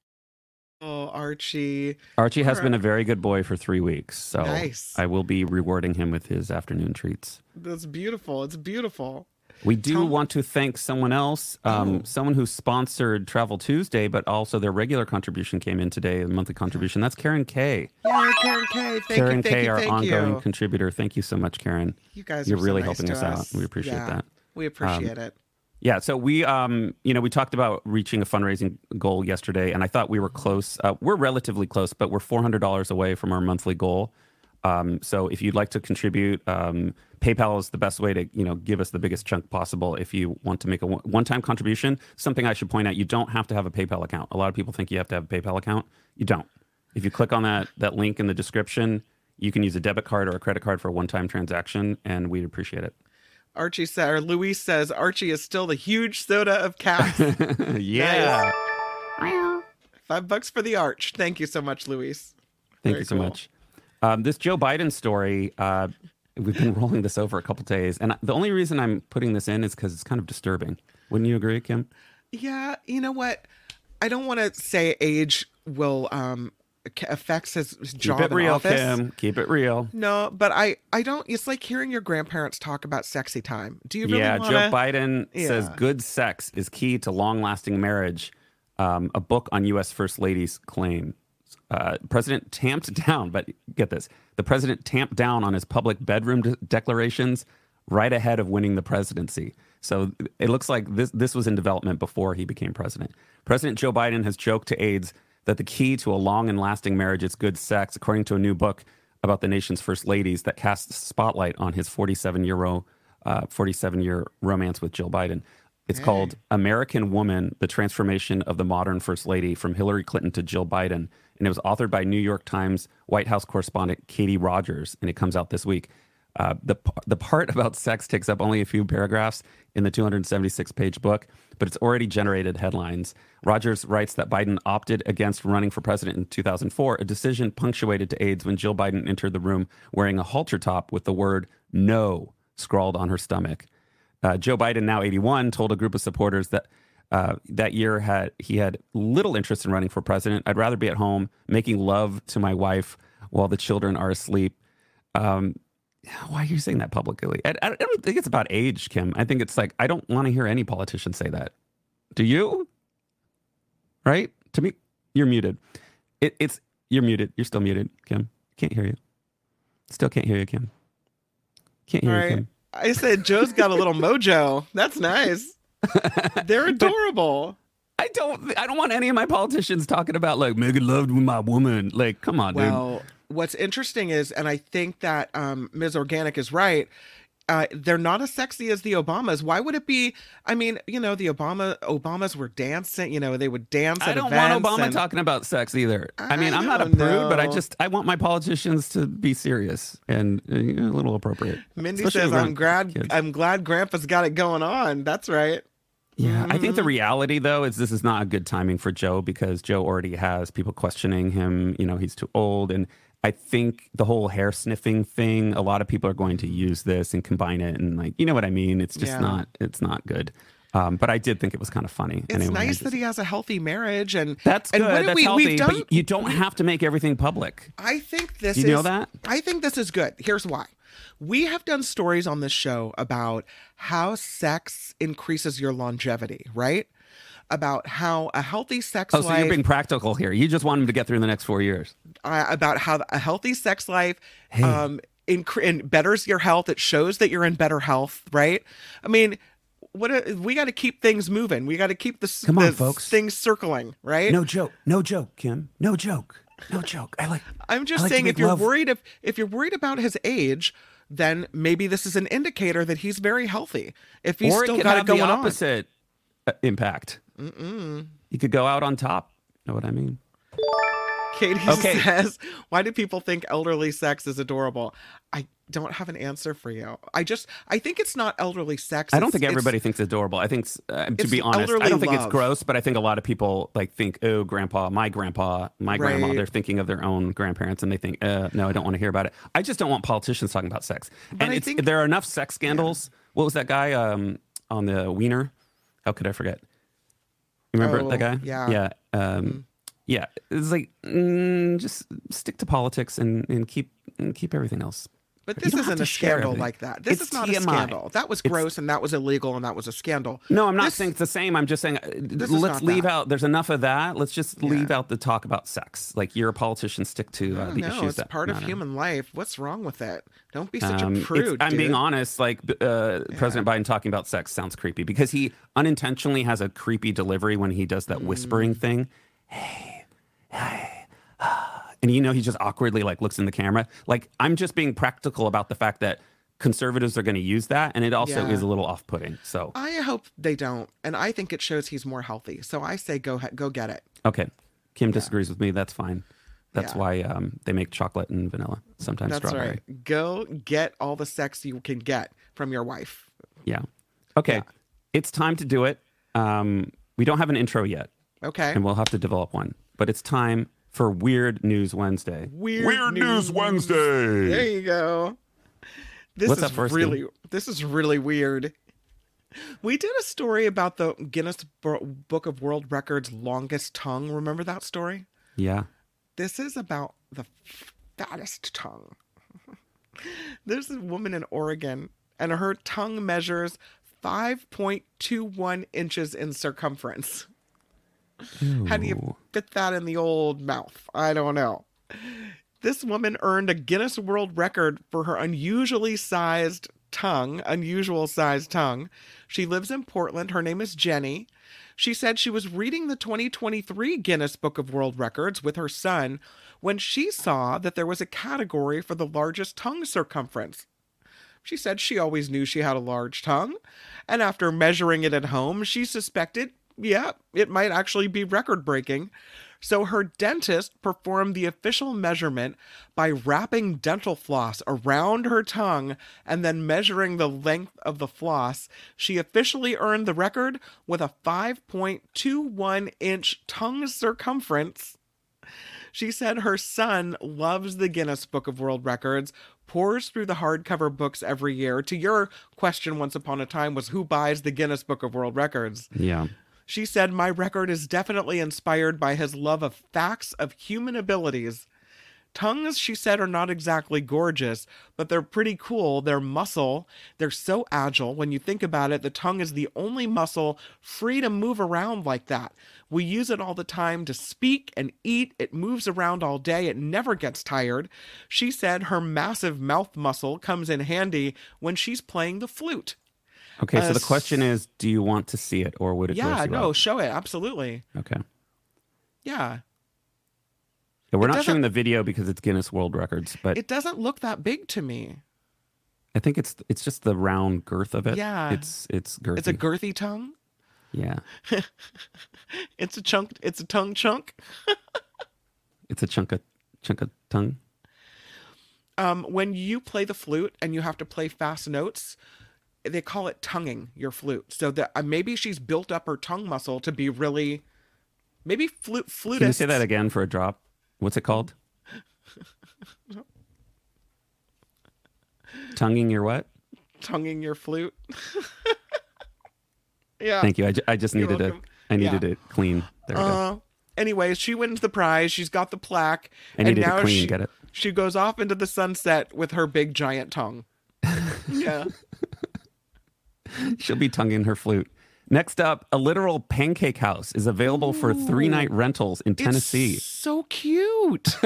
Oh, Archie. Archie has Alright. been a very good boy for three weeks, so Nice. I will be rewarding him with his afternoon treats. That's beautiful. It's beautiful. We do Tell- want to thank someone else, um, Oh. someone who sponsored Travel Tuesday, but also their regular contribution came in today, the monthly contribution. That's Karen K. Yeah, Karen K. Thank Karen you, thank K, you, our thank ongoing you. contributor. Thank you so much, Karen. You guys, You're are so really nice helping to us out. We appreciate Yeah, that. We appreciate it. Yeah, so we, um, you know, we talked about reaching a fundraising goal yesterday, and I thought we were close. Uh, we're relatively close, but we're four hundred dollars away from our monthly goal. Um, so if you'd like to contribute, um, PayPal is the best way to, you know, give us the biggest chunk possible. If you want to make a one- one-time contribution, something I should point out: you don't have to have a PayPal account. A lot of people think you have to have a PayPal account. You don't. If you click on that that link in the description, you can use a debit card or a credit card for a one-time transaction, and we'd appreciate it. Archie said, or Luis says, Archie is still the huge soda of cats. *laughs* yeah. Five bucks for the arch. Thank you so much, Luis. Thank Very you so cool. much. Um, this Joe Biden story, uh, we've been *laughs* rolling this over a couple days, and the only reason I'm putting this in is because it's kind of disturbing. Wouldn't you agree, Kim? Yeah, you know what? I don't want to say age will um ca- affects his, his job Keep it real, office. Kim. Keep it real. No, but I I don't. It's like hearing your grandparents talk about sexy time. Do you really yeah, want Joe Biden says good sex is key to long-lasting marriage. um, a book on U.S. First ladies claim. Uh, president tamped *laughs* down, but get this: the president tamped down on his public bedroom de- declarations right ahead of winning the presidency. So it looks like this this was in development before he became president. President Joe Biden has joked to aides that the key to a long and lasting marriage is good sex, according to a new book about the nation's first ladies that casts spotlight on his 47 year uh, 47 year romance with Jill Biden. It's called American Woman: The Transformation of the Modern First Lady from Hillary Clinton to Jill Biden, and it was authored by New York Times White House correspondent Katie Rogers, and it comes out this week. Uh, the the part about sex takes up only a few paragraphs in the 276 page book, but it's already generated headlines. Rogers writes that Biden opted against running for president in 2004, a decision punctuated to aides when Jill Biden entered the room wearing a halter top with the word "No" scrawled on her stomach. Uh, Joe Biden, now 81, told a group of supporters that uh, that year had he had little interest in running for president. I'd rather be at home making love to my wife while the children are asleep. Um, why are you saying that publicly? I, I don't think it's about age, Kim. I think it's like I don't want to hear any politician say that. Do you? Right? To me, you're muted. It, it's you're muted. You're still muted, Kim. Can't hear you. Still can't hear you, Kim. Can't hear All you, right. Kim. I said Joe's got a little *laughs* mojo. That's nice. They're *laughs* adorable. I don't. I don't want any of my politicians talking about like making love with my woman. Like, come on, dude. What's interesting is, and I think that um, Ms. Organic is right. Uh, they're not as sexy as the Obamas. Why would it be? I mean, you know, the Obama Obamas were dancing. You know, they would dance. I don't want Obama and- talking about sex either. I, mean, I I'm not a prude, but I just I want my politicians to be serious and uh, you know, a little appropriate. Mindy Especially says, "I'm glad. kids." I'm glad Grandpa's got it going on." That's right. Yeah, I think the Mm-hmm. reality though is this is not a good timing for Joe because Joe already has people questioning him. You know, he's too old, and I think the whole hair sniffing thing. A lot of people are going to use this and combine it, and like, you know what I mean? It's just Yeah. not. It's not good. Um, but I did think it was kind of funny. It's Anyway, nice just- that he has a healthy marriage, and That's and good. what That's we, healthy. We've done, but you don't have to make everything public. I think this You is. know that? I think this is good. Here's why. We have done stories on this show about how sex increases your longevity, right? About how a healthy sex Oh, so you're being practical here. You just want him to get through the next four years. Uh, about how a healthy sex life um, incre- and betters your health. It shows that you're in better health, right? I mean, what a, we got to keep things moving. We got to keep the, Come on, the folks. things circling, right? No joke. No joke, Kim. No joke. No joke. I like. I'm just like saying if you're love. worried if if you're worried about his age, then maybe this is an indicator that he's very healthy. If he's or still it could got have it going the on. opposite uh, impact. Mm-mm. You could go out on top. Know what I mean? Katie Okay. says, "Why do people think elderly sex is adorable?" I don't have an answer for you. I just I think it's not elderly sex. I don't think everybody thinks adorable. I think, uh, to be honest, I don't think love. it's gross, but I think a lot of people like think, "Oh, grandpa, my grandpa, my grandma." They're thinking of their own grandparents, and they think, uh, "No, I don't want to hear about it." I just don't want politicians talking about sex. and I it's, think- there are enough sex scandals. What was that guy um, on the Weiner? How could I forget? You remember Oh, that guy? yeah. yeah, um, yeah. It's like mm, just stick to politics and, and keep and keep everything else. But this isn't a scandal like that. This It's is not a scandal. That was It's- gross and that was illegal and that was a scandal. No, I'm not This- saying it's the same. I'm just saying uh, let's leave that. out. There's enough of that. Let's just leave out the talk about sex. Like you're a politician, stick to uh, the no, issues it's that part of human life. What's wrong with it? Don't be such Um, a it's- prude. I'm being honest. Like uh, President Biden talking about sex sounds creepy because he unintentionally has a creepy delivery when he does that whispering Mm. thing. Hey, and you know he just awkwardly like looks in the camera. Like I'm just being practical about the fact that conservatives are going to use that, and it also Yeah. is a little off-putting. So I hope they don't, and I think it shows he's more healthy. So I say go go get it. Okay. Kim disagrees with me. That's fine. That's Yeah. why um, they make chocolate and vanilla, sometimes That's strawberry. right. Go get all the sex you can get from your wife. Yeah. Okay. Yeah. It's time to do it. Um, we don't have an intro yet, Okay. and we'll have to develop one. But it's time for Weird News Wednesday. Weird, Weird News There Wednesday. There you go. This What's is up first, really this is really weird. We did a story about the Guinness Book of World Records longest tongue. Remember that story? Yeah. This is about the fattest tongue. *laughs* There's a woman in Oregon, and her tongue measures 5.21 inches in circumference. How do you fit that in the old mouth? I don't know. This woman earned a Guinness World Record for her unusually sized tongue, unusual sized tongue. She lives in Portland. Her name is Jenny. She said she was reading the 2023 Guinness Book of World Records with her son when she saw that there was a category for the largest tongue circumference. She said she always knew she had a large tongue, and after measuring it at home, she suspected, yeah, it might actually be record breaking. So her dentist performed the official measurement by wrapping dental floss around her tongue and then measuring the length of the floss. She officially earned the record with a 5.21 inch tongue circumference. She said her son loves the Guinness Book of World Records, pours through the hardcover books every year. To your question once upon a time was who buys the Guinness Book of World Records? Yeah. She said, My record is definitely inspired by his love of facts of human abilities. Tongues, she said, are not exactly gorgeous, but they're pretty cool. They're muscle. They're so agile. When you think about it, the tongue is the only muscle free to move around like that. We use it all the time to speak and eat. It moves around all day. It never gets tired. She said her massive mouth muscle comes in handy when she's playing the flute. Okay, so Uh, the question is, do you want to see it, or would it? Yeah, no, out? show it. Absolutely. Okay. Yeah. Yeah, we're It not showing the video because it's Guinness World Records, but It doesn't look that big to me. I think it's it's just the round girth of it. Yeah. It's it's girthy. It's a girthy tongue. yeah. *laughs* It's a chunk. It's a tongue chunk. *laughs* It's a chunk of chunk of tongue. Um, when you play the flute and you have to play fast notes, they call it tonguing your flute. So that uh, maybe she's built up her tongue muscle to be really, maybe flute flutists. Can you say that again for a drop? What's it called? Tonguing your what? Tonguing your flute. *laughs* yeah. Thank you. I, ju- I just You're needed it. I needed Yeah. it clean. There we go. Uh, anyways, she wins the prize. She's got the plaque. I and now clean. She, Get it? she goes off into the sunset with her big giant tongue. *laughs* yeah. *laughs* She'll be tonguing her flute. Next up, a literal pancake house is available for three night rentals in Tennessee. So cute. *laughs*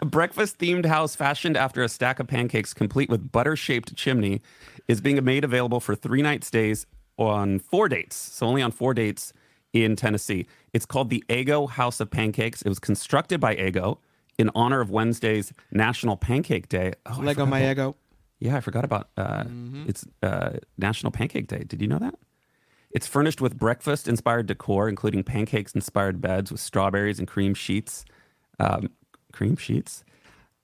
A breakfast themed house fashioned after a stack of pancakes, complete with butter shaped chimney, is being made available for three night stays on four dates. So, only on four dates in Tennessee. It's called the Ego House of Pancakes. It was constructed by Ego in honor of Wednesday's National Pancake Day. Oh, Lego my ego. Yeah, I forgot about uh, it's uh, National Pancake Day. Did you know that? It's furnished with breakfast inspired decor, including pancakes inspired beds with strawberries and cream sheets. Um, cream sheets?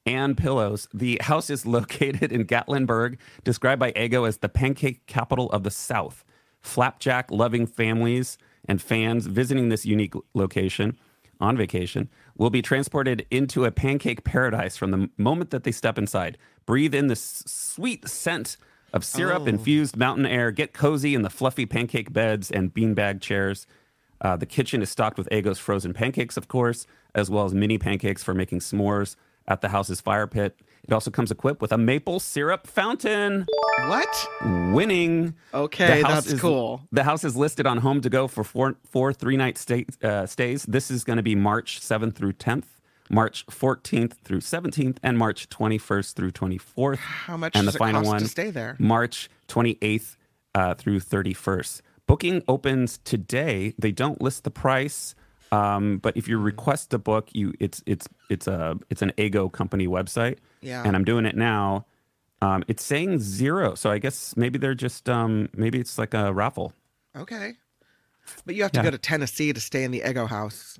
And pillows. The house is *laughs* located in Gatlinburg, described by Ego as the pancake capital of the South. Flapjack loving families and fans visiting this unique location on vacation will be transported into a pancake paradise from the moment that they step inside. Breathe in the s- sweet scent of syrup infused mountain air. Get cozy in the fluffy pancake beds and beanbag chairs. Uh, the kitchen is stocked with Ego's frozen pancakes, of course, as well as mini pancakes for making s'mores at the house's fire pit. It also comes equipped with a maple syrup fountain. What? Winning. Okay, The house that's is- cool. The house is listed on HomeToGo for four, four three night stay, uh, stays. This is going to be March 7th through 10th, March 14th through 17th, and March 21st through 24th. How much and does the it final cost one, to stay there? March 28th uh, through 31st. Booking opens today. They don't list the price, um, but if you request a book, you it's it's it's a it's an Ego company website. Yeah. And I'm doing it now. Um, it's saying zero, so I guess maybe they're just um, maybe it's like a raffle. Okay. But you have to Yeah. go to Tennessee to stay in the Ego house.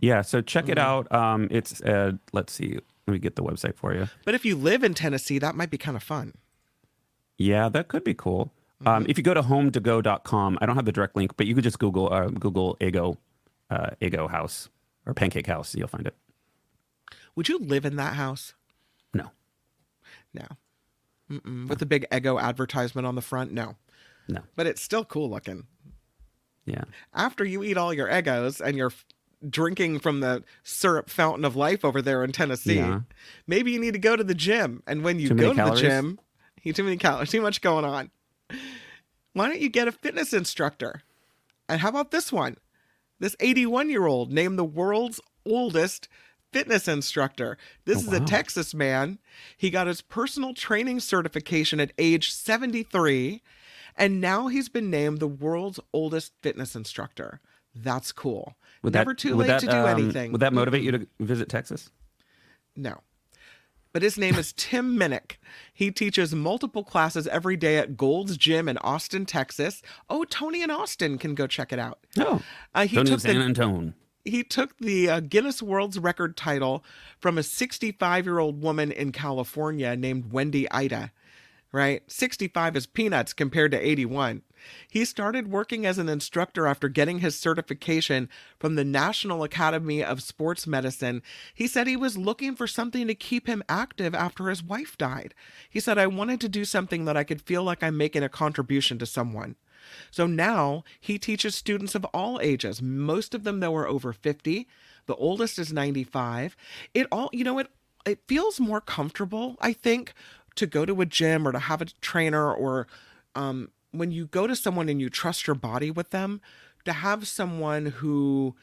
Yeah, so check Mm-hmm. it out. Um, it's uh, let's see, let me get the website for you. But if you live in Tennessee, that might be kind of fun. Yeah, that could be cool. Mm-hmm. Um, if you go to hometogo.com, I don't have the direct link, but you could just Google uh, Google Ego uh, Ego House or Pancake House. You'll find it. Would you live in that house? No, No. Mm-mm. With the big Ego advertisement on the front? No. no, But it's still cool looking. yeah, After you eat all your Egos and you're f- drinking from the syrup fountain of life over there in Tennessee, Yeah. maybe you need to go to the gym. And when you Too go to calories? the gym, you *laughs* too many calories, too much going on. Why don't you get a fitness instructor? And how about this one? This 81 year old named the world's oldest fitness instructor. This Oh, is a. Texas man. He got his personal training certification at age 73, and now he's been named the world's oldest fitness instructor. That's cool. Would Never that, too late that, to do um, anything. Would that motivate you to visit Texas? No. But his name is Tim Minnick. He teaches multiple classes every day at Gold's Gym in Austin, Texas. Oh, Tony in Austin can go check it out. No. Uh, he Tony took San the Antone. he took the uh, Guinness World's Record title from a 65 year old woman in California named Wendy Ida. Right? 65 is peanuts compared to 81. He started working as an instructor after getting his certification from the National Academy of Sports Medicine. He said he was looking for something to keep him active after his wife died. He said, I wanted to do something that I could feel like I'm making a contribution to someone. So now he teaches students of all ages. Most of them, though, are over 50. The oldest is 95. It all, you know, it it feels more comfortable, I think, to go to a gym or to have a trainer or um, when you go to someone and you trust your body with them, to have someone who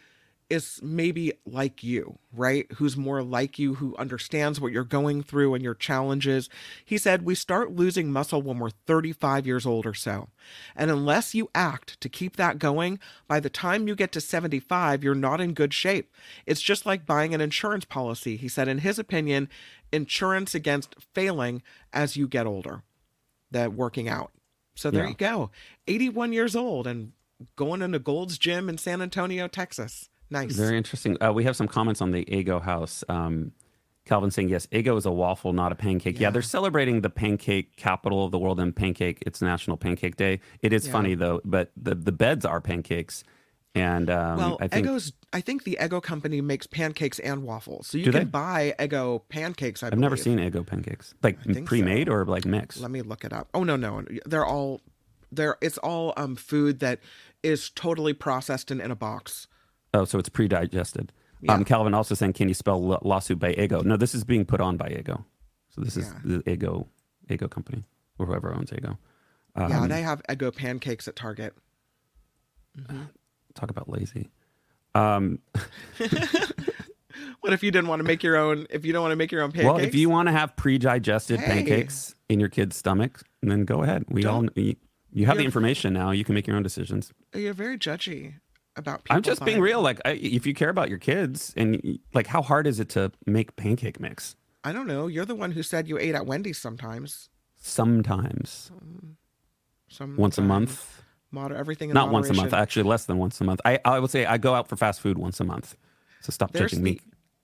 is maybe like you, right? Who's more like you, who understands what you're going through and your challenges. He said, We start losing muscle when we're 35 years old or so. And unless you act to keep that going, by the time you get to 75, you're not in good shape. It's just like buying an insurance policy. He said, in his opinion, insurance against failing as you get older, that working out. So there Yeah. you go. 81 years old and going into Gold's Gym in San Antonio, Texas. Nice. Very interesting. Uh, we have some comments on the Ego House. Um, Calvin saying, yes, Ego is a waffle, not a pancake. Yeah. Yeah. they're celebrating the pancake capital of the world and pancake. It's National Pancake Day. It is Yeah. funny, though, but the, the beds are pancakes. And um, well, I think Eggo's. I think the Eggo company makes pancakes and waffles, so you can they? buy Eggo pancakes. I I've never seen Ego pancakes. Like pre made so. or like mixed? Let me look it up. Oh no, no, they're all. They're it's all um food that is totally processed and in a box. Oh, so it's pre digested. Yeah. Um, Calvin also saying, can you spell la- lawsuit by Ego? No, this is being put on by Ego. So this is Yeah. the Ego, Ego company or whoever owns Ego. Um, yeah, they have Eggo pancakes at Target. Talk about lazy. Um, *laughs* What if you didn't want to make your own? If you don't want to make your own pancakes, Well, if you want to have pre-digested Hey. pancakes in your kid's stomach, then go ahead. We all you, you have the information now. You can make your own decisions. you're very judgy about people. I'm just being real. Like, I, if you care about your kids, and like, how hard is it to make pancake mix? I don't know. You're the one who said you ate at Wendy's sometimes. Sometimes Some once a month, Moder- everything in not once a month. Actually, less than once a month. I I would say I go out for fast food once a month. So stop There's judging the me.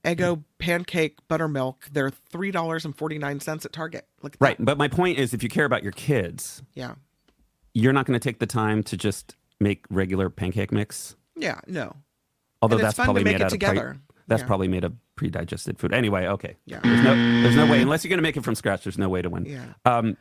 Eggo pancake buttermilk. They're three dollars and forty nine cents at Target. Look at Right, that. but my point is, if you care about your kids, Yeah. you're not going to take the time to just make regular pancake mix. Yeah. No. Although that's probably make made it out together. of pre- that's Yeah. probably made of pre-digested food. Anyway, okay. Yeah. There's no there's no way unless you're going to make it from scratch. There's no way to win. Yeah. Um,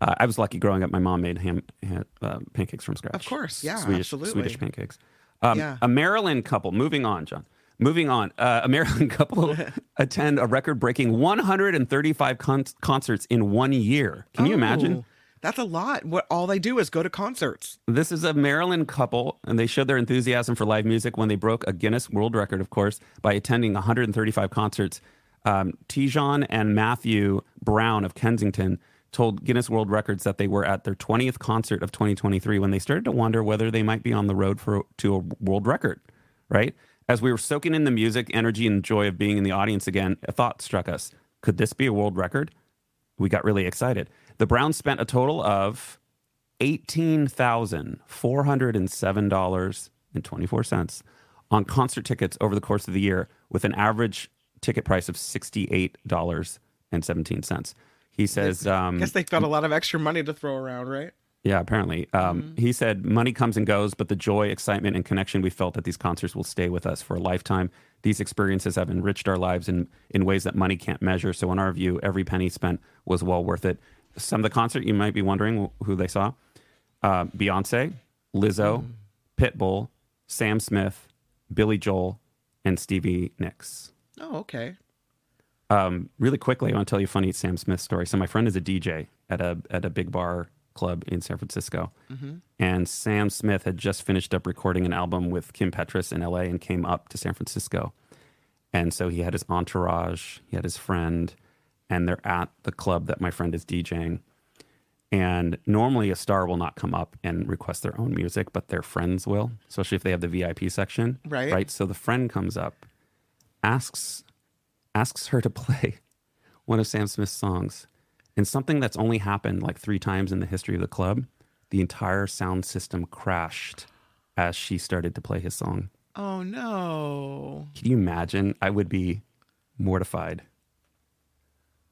uh, I was lucky growing up. My mom made ham, ham uh, pancakes from scratch. Of course. Yeah, Swedish absolutely. Swedish pancakes. Um, Yeah. A Maryland couple. Moving on, John. Moving on. Uh, a Maryland *laughs* couple *laughs* attend a record-breaking 135 con- concerts in one year. Can you imagine? Oh, That's a lot. What all they do is go to concerts. This is a Maryland couple, and they showed their enthusiasm for live music when they broke a Guinness World Record, of course, by attending 135 concerts. Um, Tijon and Matthew Brown of Kensington told Guinness World Records that they were at their 20th concert of 2023 when they started to wonder whether they might be on the road for to a world record, right? As we were soaking in the music, energy, and joy of being in the audience again, a thought struck us. Could this be a world record? We got really excited. The Browns spent a total of $18,407.24 on concert tickets over the course of the year with an average ticket price of $68.17. He says, I um, guess they've got a lot of extra money to throw around, right? yeah, apparently. Um, He said, money comes and goes, but the joy, excitement, and connection we felt at these concerts will stay with us for a lifetime. These experiences have enriched our lives in, in ways that money can't measure. So, in our view, every penny spent was well worth it. Some of the concert, you might be wondering who they saw uh, Beyonce, Lizzo, Pitbull, Sam Smith, Billy Joel, and Stevie Nicks. Oh, okay. Um, really quickly, I want to tell you a funny Sam Smith story. So my friend is a DJ at a at a big bar club in San Francisco. And Sam Smith had just finished up recording an album with Kim Petras in LA and came up to San Francisco. And so he had his entourage, he had his friend, and they're at the club that my friend is DJing. And normally a star will not come up and request their own music, but their friends will, especially if they have the VIP section. Right. Right. So the friend comes up, asks asks her to play *laughs* one of Sam Smith's songs. And something that's only happened like three times in the history of the club, the entire sound system crashed as she started to play his song. Oh no. Can you imagine? I would be mortified.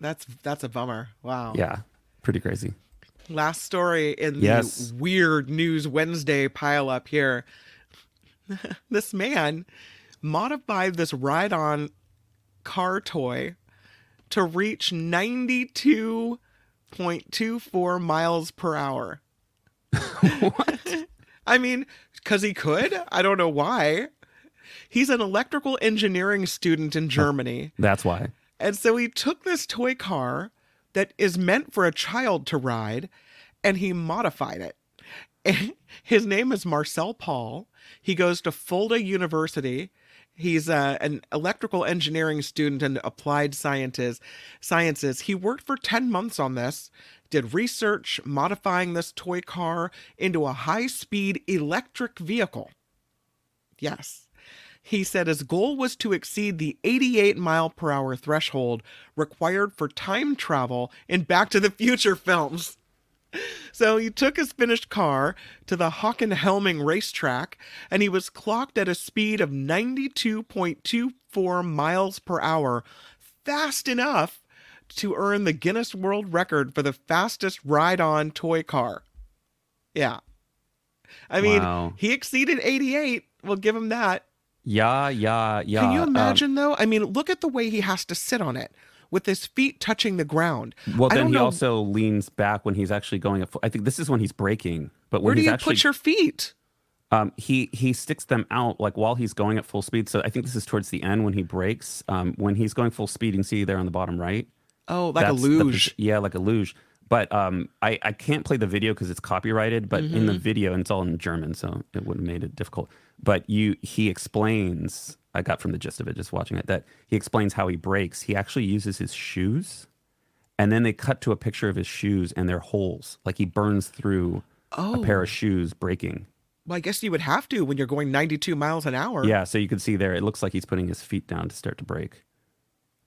That's that's a bummer. Wow. Yeah. Pretty crazy. Last story in Yes. the weird news Wednesday pile up here. *laughs* this man modified this ride on car toy to reach 92.24 miles per hour. *laughs* what? I mean, because he could. I don't know why. He's an electrical engineering student in Germany. *laughs* That's why. And so he took this toy car that is meant for a child to ride and he modified it. *laughs* And his name is Marcel Paul. He goes to Fulda University. He's uh, an electrical engineering student and applied sciences. Sciences. He worked for 10 months on this, did research modifying this toy car into a high-speed electric vehicle. Yes. He said his goal was to exceed the 88 mile per hour threshold required for time travel in Back to the Future films. *laughs* So he took his finished car to the Hockenheimring racetrack and he was clocked at a speed of 92.24 miles per hour, fast enough to earn the Guinness World Record for the fastest ride on toy car. Yeah. I mean, Wow. he exceeded 88. We'll give him that. Yeah, yeah, yeah. Can you Um, imagine though? I mean, look at the way he has to sit on it with his feet touching the ground. well, then he know- also leans back when he's actually going at full. I think this is when he's breaking. But when Where do you actually put your feet? um, he he sticks them out like while he's going at full speed. So I think this is towards the end when he breaks. Um, when he's going full speed, you can see there on the bottom right. Oh, like a That's the luge. posi- yeah, like a luge. But um, I, I can't play the video because it's copyrighted. But in Mm-hmm. the video, and it's all in German, so it would have made it difficult. But you, he explains. I got from the gist of it just watching it that he explains how he breaks. He actually uses his shoes, and then they cut to a picture of his shoes and they're holes. Like he burns through a pair Oh. of shoes breaking. Well, I guess you would have to when you're going 92 miles an hour. Yeah, so you can see there. It looks like he's putting his feet down to start to break.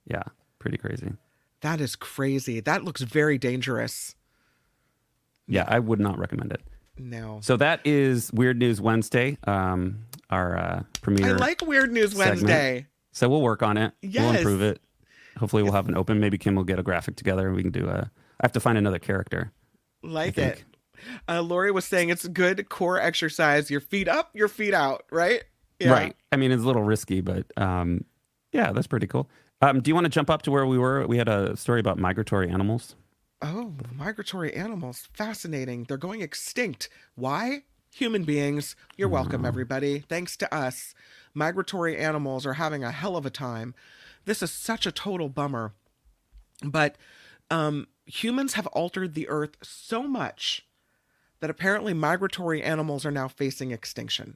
Yeah, pretty crazy. That is crazy. That looks very dangerous. Yeah, I would not recommend it. No. So that is Weird News Wednesday, um, our uh, premiere. I like Weird News segment. Wednesday. so we'll work on it. We'll Yes. improve it. Hopefully, we'll have an open. Maybe Kim will get a graphic together. and We can do a. I have to find another character. Like it. Uh, Lori was saying it's good core exercise. Your feet up, your feet out, right? Yeah. Right. I mean, it's a little risky, but um, yeah, that's pretty cool. Um, do you want to jump up to where we were? We had a story about migratory animals. Oh, migratory animals. Fascinating. They're going extinct. Why? Human beings. You're welcome, everybody. Thanks to us, migratory animals are having a hell of a time. This is such a total bummer. But um, humans have altered the earth so much that apparently migratory animals are now facing extinction.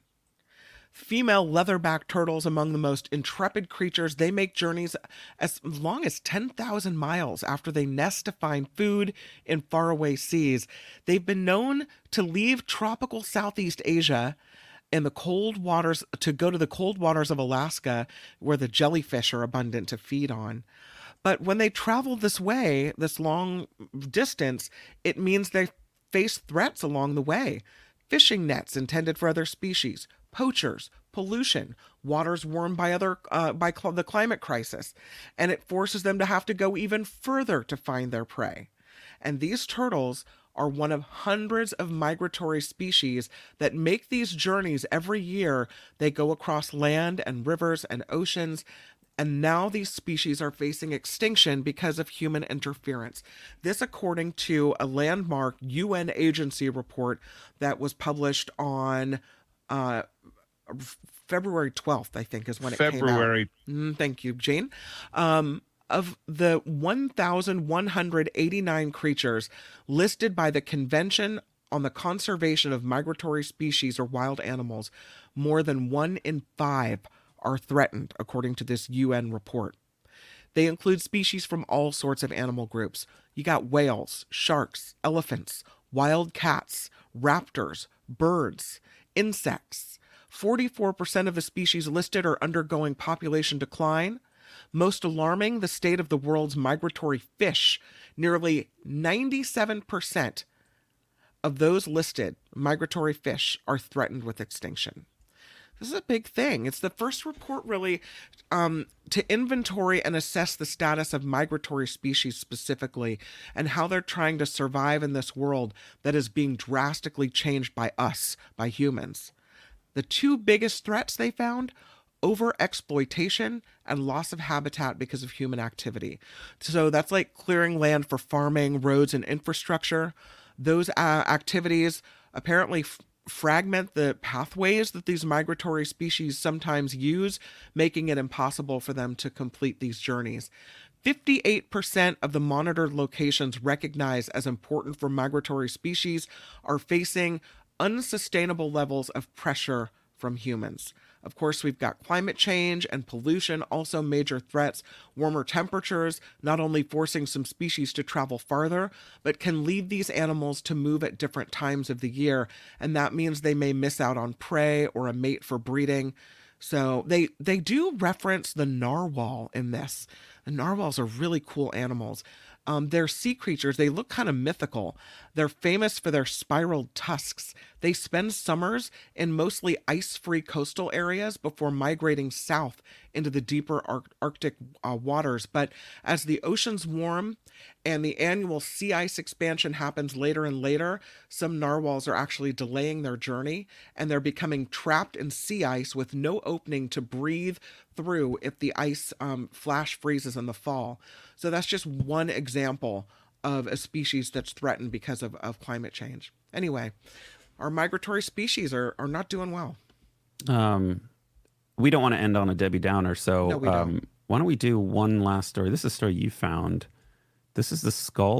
Female leatherback turtles among the most intrepid creatures. They make journeys as long as 10,000 miles after they nest to find food in faraway seas. They've been known to leave tropical Southeast Asia and the cold waters to go to the cold waters of Alaska where the jellyfish are abundant to feed on. But when they travel this way, this long distance, it means they face threats along the way. Fishing nets intended for other species, poachers, pollution, waters warmed by other uh, by cl- the climate crisis, and it forces them to have to go even further to find their prey. And these turtles are one of hundreds of migratory species that make these journeys every year. They go across land and rivers and oceans. And now these species are facing extinction because of human interference. This, according to a landmark UN agency report that was published on uh, February 12th, I think, is when it came out. February. Mm, thank you, Jane. Um, Of the 1,189 creatures listed by the Convention on the Conservation of Migratory Species or Wild Animals, more than one in five are threatened, according to this UN report. They include species from all sorts of animal groups. You got whales, sharks, elephants, wild cats, raptors, birds, insects. 44% of the species listed are undergoing population decline. Most alarming, the state of the world's migratory fish. Nearly 97% of those listed migratory fish are threatened with extinction. This is a big thing. It's the first report, really, um, to inventory and assess the status of migratory species specifically and how they're trying to survive in this world that is being drastically changed by us, by humans. The two biggest threats they found over exploitation and loss of habitat because of human activity. So that's like clearing land for farming, roads, and infrastructure. Those uh, activities apparently fragment the pathways that these migratory species sometimes use, making it impossible for them to complete these journeys. 58% of the monitored locations recognized as important for migratory species are facing unsustainable levels of pressure from humans. Of course, we've got climate change and pollution, also major threats. Warmer temperatures, not only forcing some species to travel farther, but can lead these animals to move at different times of the year. And that means they may miss out on prey or a mate for breeding. So they they do reference the narwhal in this. The narwhals are really cool animals. Um, they're sea creatures. They look kind of mythical. They're famous for their spiraled tusks. They spend summers in mostly ice free coastal areas before migrating south into the deeper Ar- Arctic uh, waters. But as the oceans warm and the annual sea ice expansion happens later and later, some narwhals are actually delaying their journey and they're becoming trapped in sea ice with no opening to breathe through if the ice um, flash freezes in the fall. So that's just one example of a species that's threatened because of, of climate change. Anyway, our migratory species are, are not doing well. Um, we don't want to end on a Debbie Downer, so No, um, why don't we do one last story? This is a story you found. This is the skull